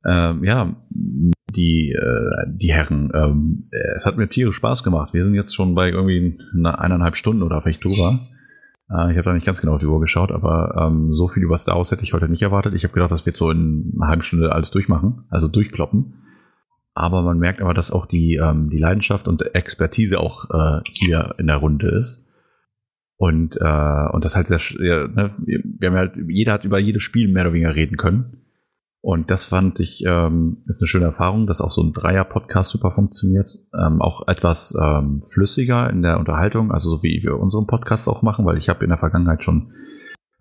Ja. Ähm, ja, die, äh, die Herren, ähm, es hat mir tierisch Spaß gemacht. Wir sind jetzt schon bei irgendwie eineinhalb Stunden oder vielleicht drüber. Äh, ich habe da nicht ganz genau auf die Uhr geschaut, aber ähm, so viel über Star Wars hätte ich heute nicht erwartet. Ich habe gedacht, das wird so in einer halben Stunde alles durchmachen, also durchkloppen. Aber man merkt aber, dass auch die, ähm, die Leidenschaft und Expertise auch äh, hier in der Runde ist. Und, äh, und das halt sehr, ja, ne, wir haben halt, jeder hat über jedes Spiel mehr oder weniger reden können. Und das fand ich, ähm, ist eine schöne Erfahrung, dass auch so ein Dreier-Podcast super funktioniert. Ähm, auch etwas ähm, flüssiger in der Unterhaltung, also so wie wir unseren Podcast auch machen, weil ich habe in der Vergangenheit schon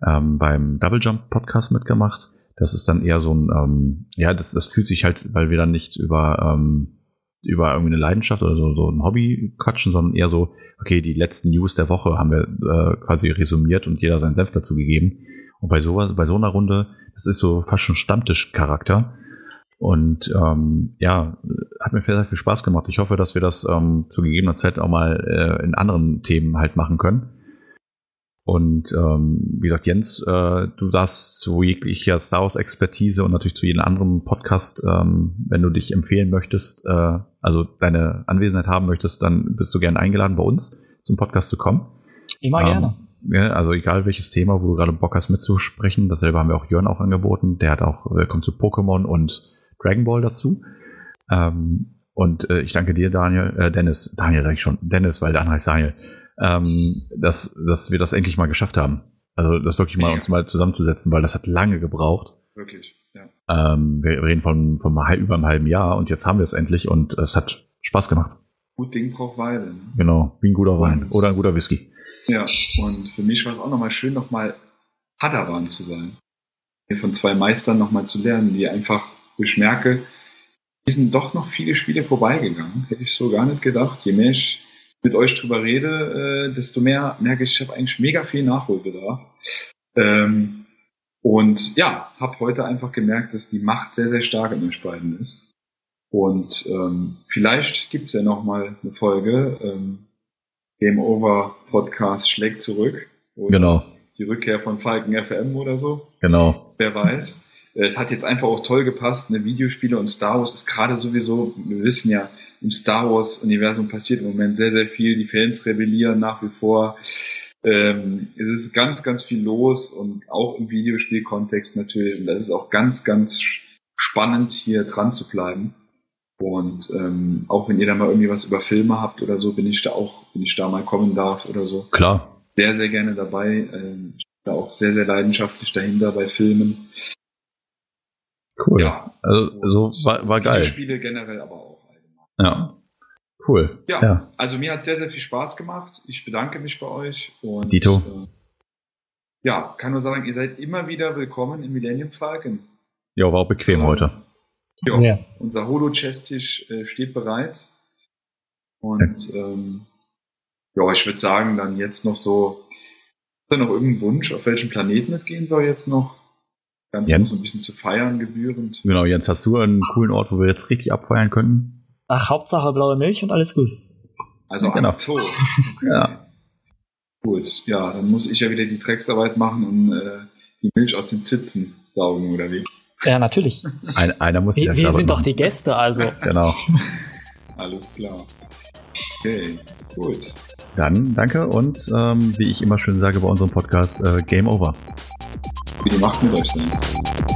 ähm, beim Double Jump Podcast mitgemacht. Das ist dann eher so ein, ähm, ja, das, das fühlt sich halt, weil wir dann nicht über, ähm, über irgendwie eine Leidenschaft oder so, so ein Hobby quatschen, sondern eher so, okay, die letzten News der Woche haben wir äh, quasi resümiert und jeder seinen Senf dazu gegeben. Und bei sowas, bei so einer Runde das ist so fast schon Stammtischcharakter. Und ähm, ja, hat mir sehr viel Spaß gemacht. Ich hoffe, dass wir das ähm, zu gegebener Zeit auch mal äh, in anderen Themen halt machen können. Und ähm, wie gesagt, Jens, äh, du darfst zu jeglicher Star Wars-Expertise und natürlich zu jedem anderen Podcast, ähm, wenn du dich empfehlen möchtest, äh, also deine Anwesenheit haben möchtest, dann bist du gerne eingeladen, bei uns zum Podcast zu kommen. Immer ähm, gerne. Ja, also egal welches Thema, wo du gerade Bock hast mitzusprechen, dasselbe haben wir auch Jörn auch angeboten. Der hat auch, äh, kommt zu Pokémon und Dragon Ball dazu. Ähm, und äh, ich danke dir, Daniel, äh, Dennis, Daniel sag ich schon, Dennis, weil der andere heißt Daniel, ähm, dass, dass wir das endlich mal geschafft haben. Also das wirklich mal ja. uns mal zusammenzusetzen, weil das hat lange gebraucht. Wirklich, ja. Ähm, wir reden von, von über einem halben Jahr und jetzt haben wir es endlich und es hat Spaß gemacht. Gut Ding braucht Weile. Ne? Genau, wie ein guter Wein oder ein guter Whisky. Ja, und für mich war es auch nochmal schön, nochmal Padawan zu sein. Hier von zwei Meistern nochmal zu lernen, die einfach, wo ich merke, hier sind doch noch viele Spiele vorbeigegangen. Hätte ich so gar nicht gedacht. Je mehr ich mit euch drüber rede, äh, desto mehr merke ich, ich habe eigentlich mega viel Nachholbedarf. Ähm, und ja, habe heute einfach gemerkt, dass die Macht sehr, sehr stark in euch beiden ist. Und ähm, vielleicht gibt es ja noch mal eine Folge. Ähm, Game Over Podcast schlägt zurück. genau. Die Rückkehr von Falken FM oder so. Genau. Wer weiß. Es hat jetzt einfach auch toll gepasst. Eine Videospiele und Star Wars ist gerade sowieso, wir wissen ja, im Star Wars-Universum passiert im Moment sehr, sehr viel. Die Fans rebellieren nach wie vor. Ähm, es ist ganz, ganz viel los und auch im Videospielkontext natürlich. Und das ist auch ganz, ganz spannend, hier dran zu bleiben. Und ähm, auch wenn ihr da mal irgendwie was über Filme habt oder so, bin ich da auch, wenn ich da mal kommen darf oder so. Klar. Sehr, sehr gerne dabei. Ähm, ich bin da auch sehr, sehr leidenschaftlich dahinter bei Filmen. Cool. Ja. Also so war, war geil. Spiele generell aber auch. Ja. Cool. Ja, ja. also mir hat sehr, sehr viel Spaß gemacht. Ich bedanke mich bei euch. Und, Dito. Äh, ja, kann nur sagen, ihr seid immer wieder willkommen im Millennium Falcon. Ja, war auch bequem ähm, heute. Ja, ja. unser Holo-Chess-Tisch äh, steht bereit. Und ja. Ähm, ja, ich würde sagen, dann jetzt noch so, ist da noch irgendein Wunsch, auf welchen Planeten es gehen soll jetzt noch? Ganz Jens? so ein bisschen zu feiern gebührend. Genau, Jens, hast du einen coolen Ort, wo wir jetzt richtig abfeiern können? Ach, Hauptsache blaue Milch und alles gut. Also genau. *laughs* Okay. ja. Gut, ja, dann muss ich ja wieder die Drecksarbeit machen und äh, die Milch aus den Zitzen saugen, oder wie? Ja, natürlich. Ein, einer muss Wir, wir sind machen. doch die Gäste, also. genau. Alles klar. Okay, gut. Dann danke und ähm, wie ich immer schön sage bei unserem Podcast, äh, Game Over. Die Macht euch sein.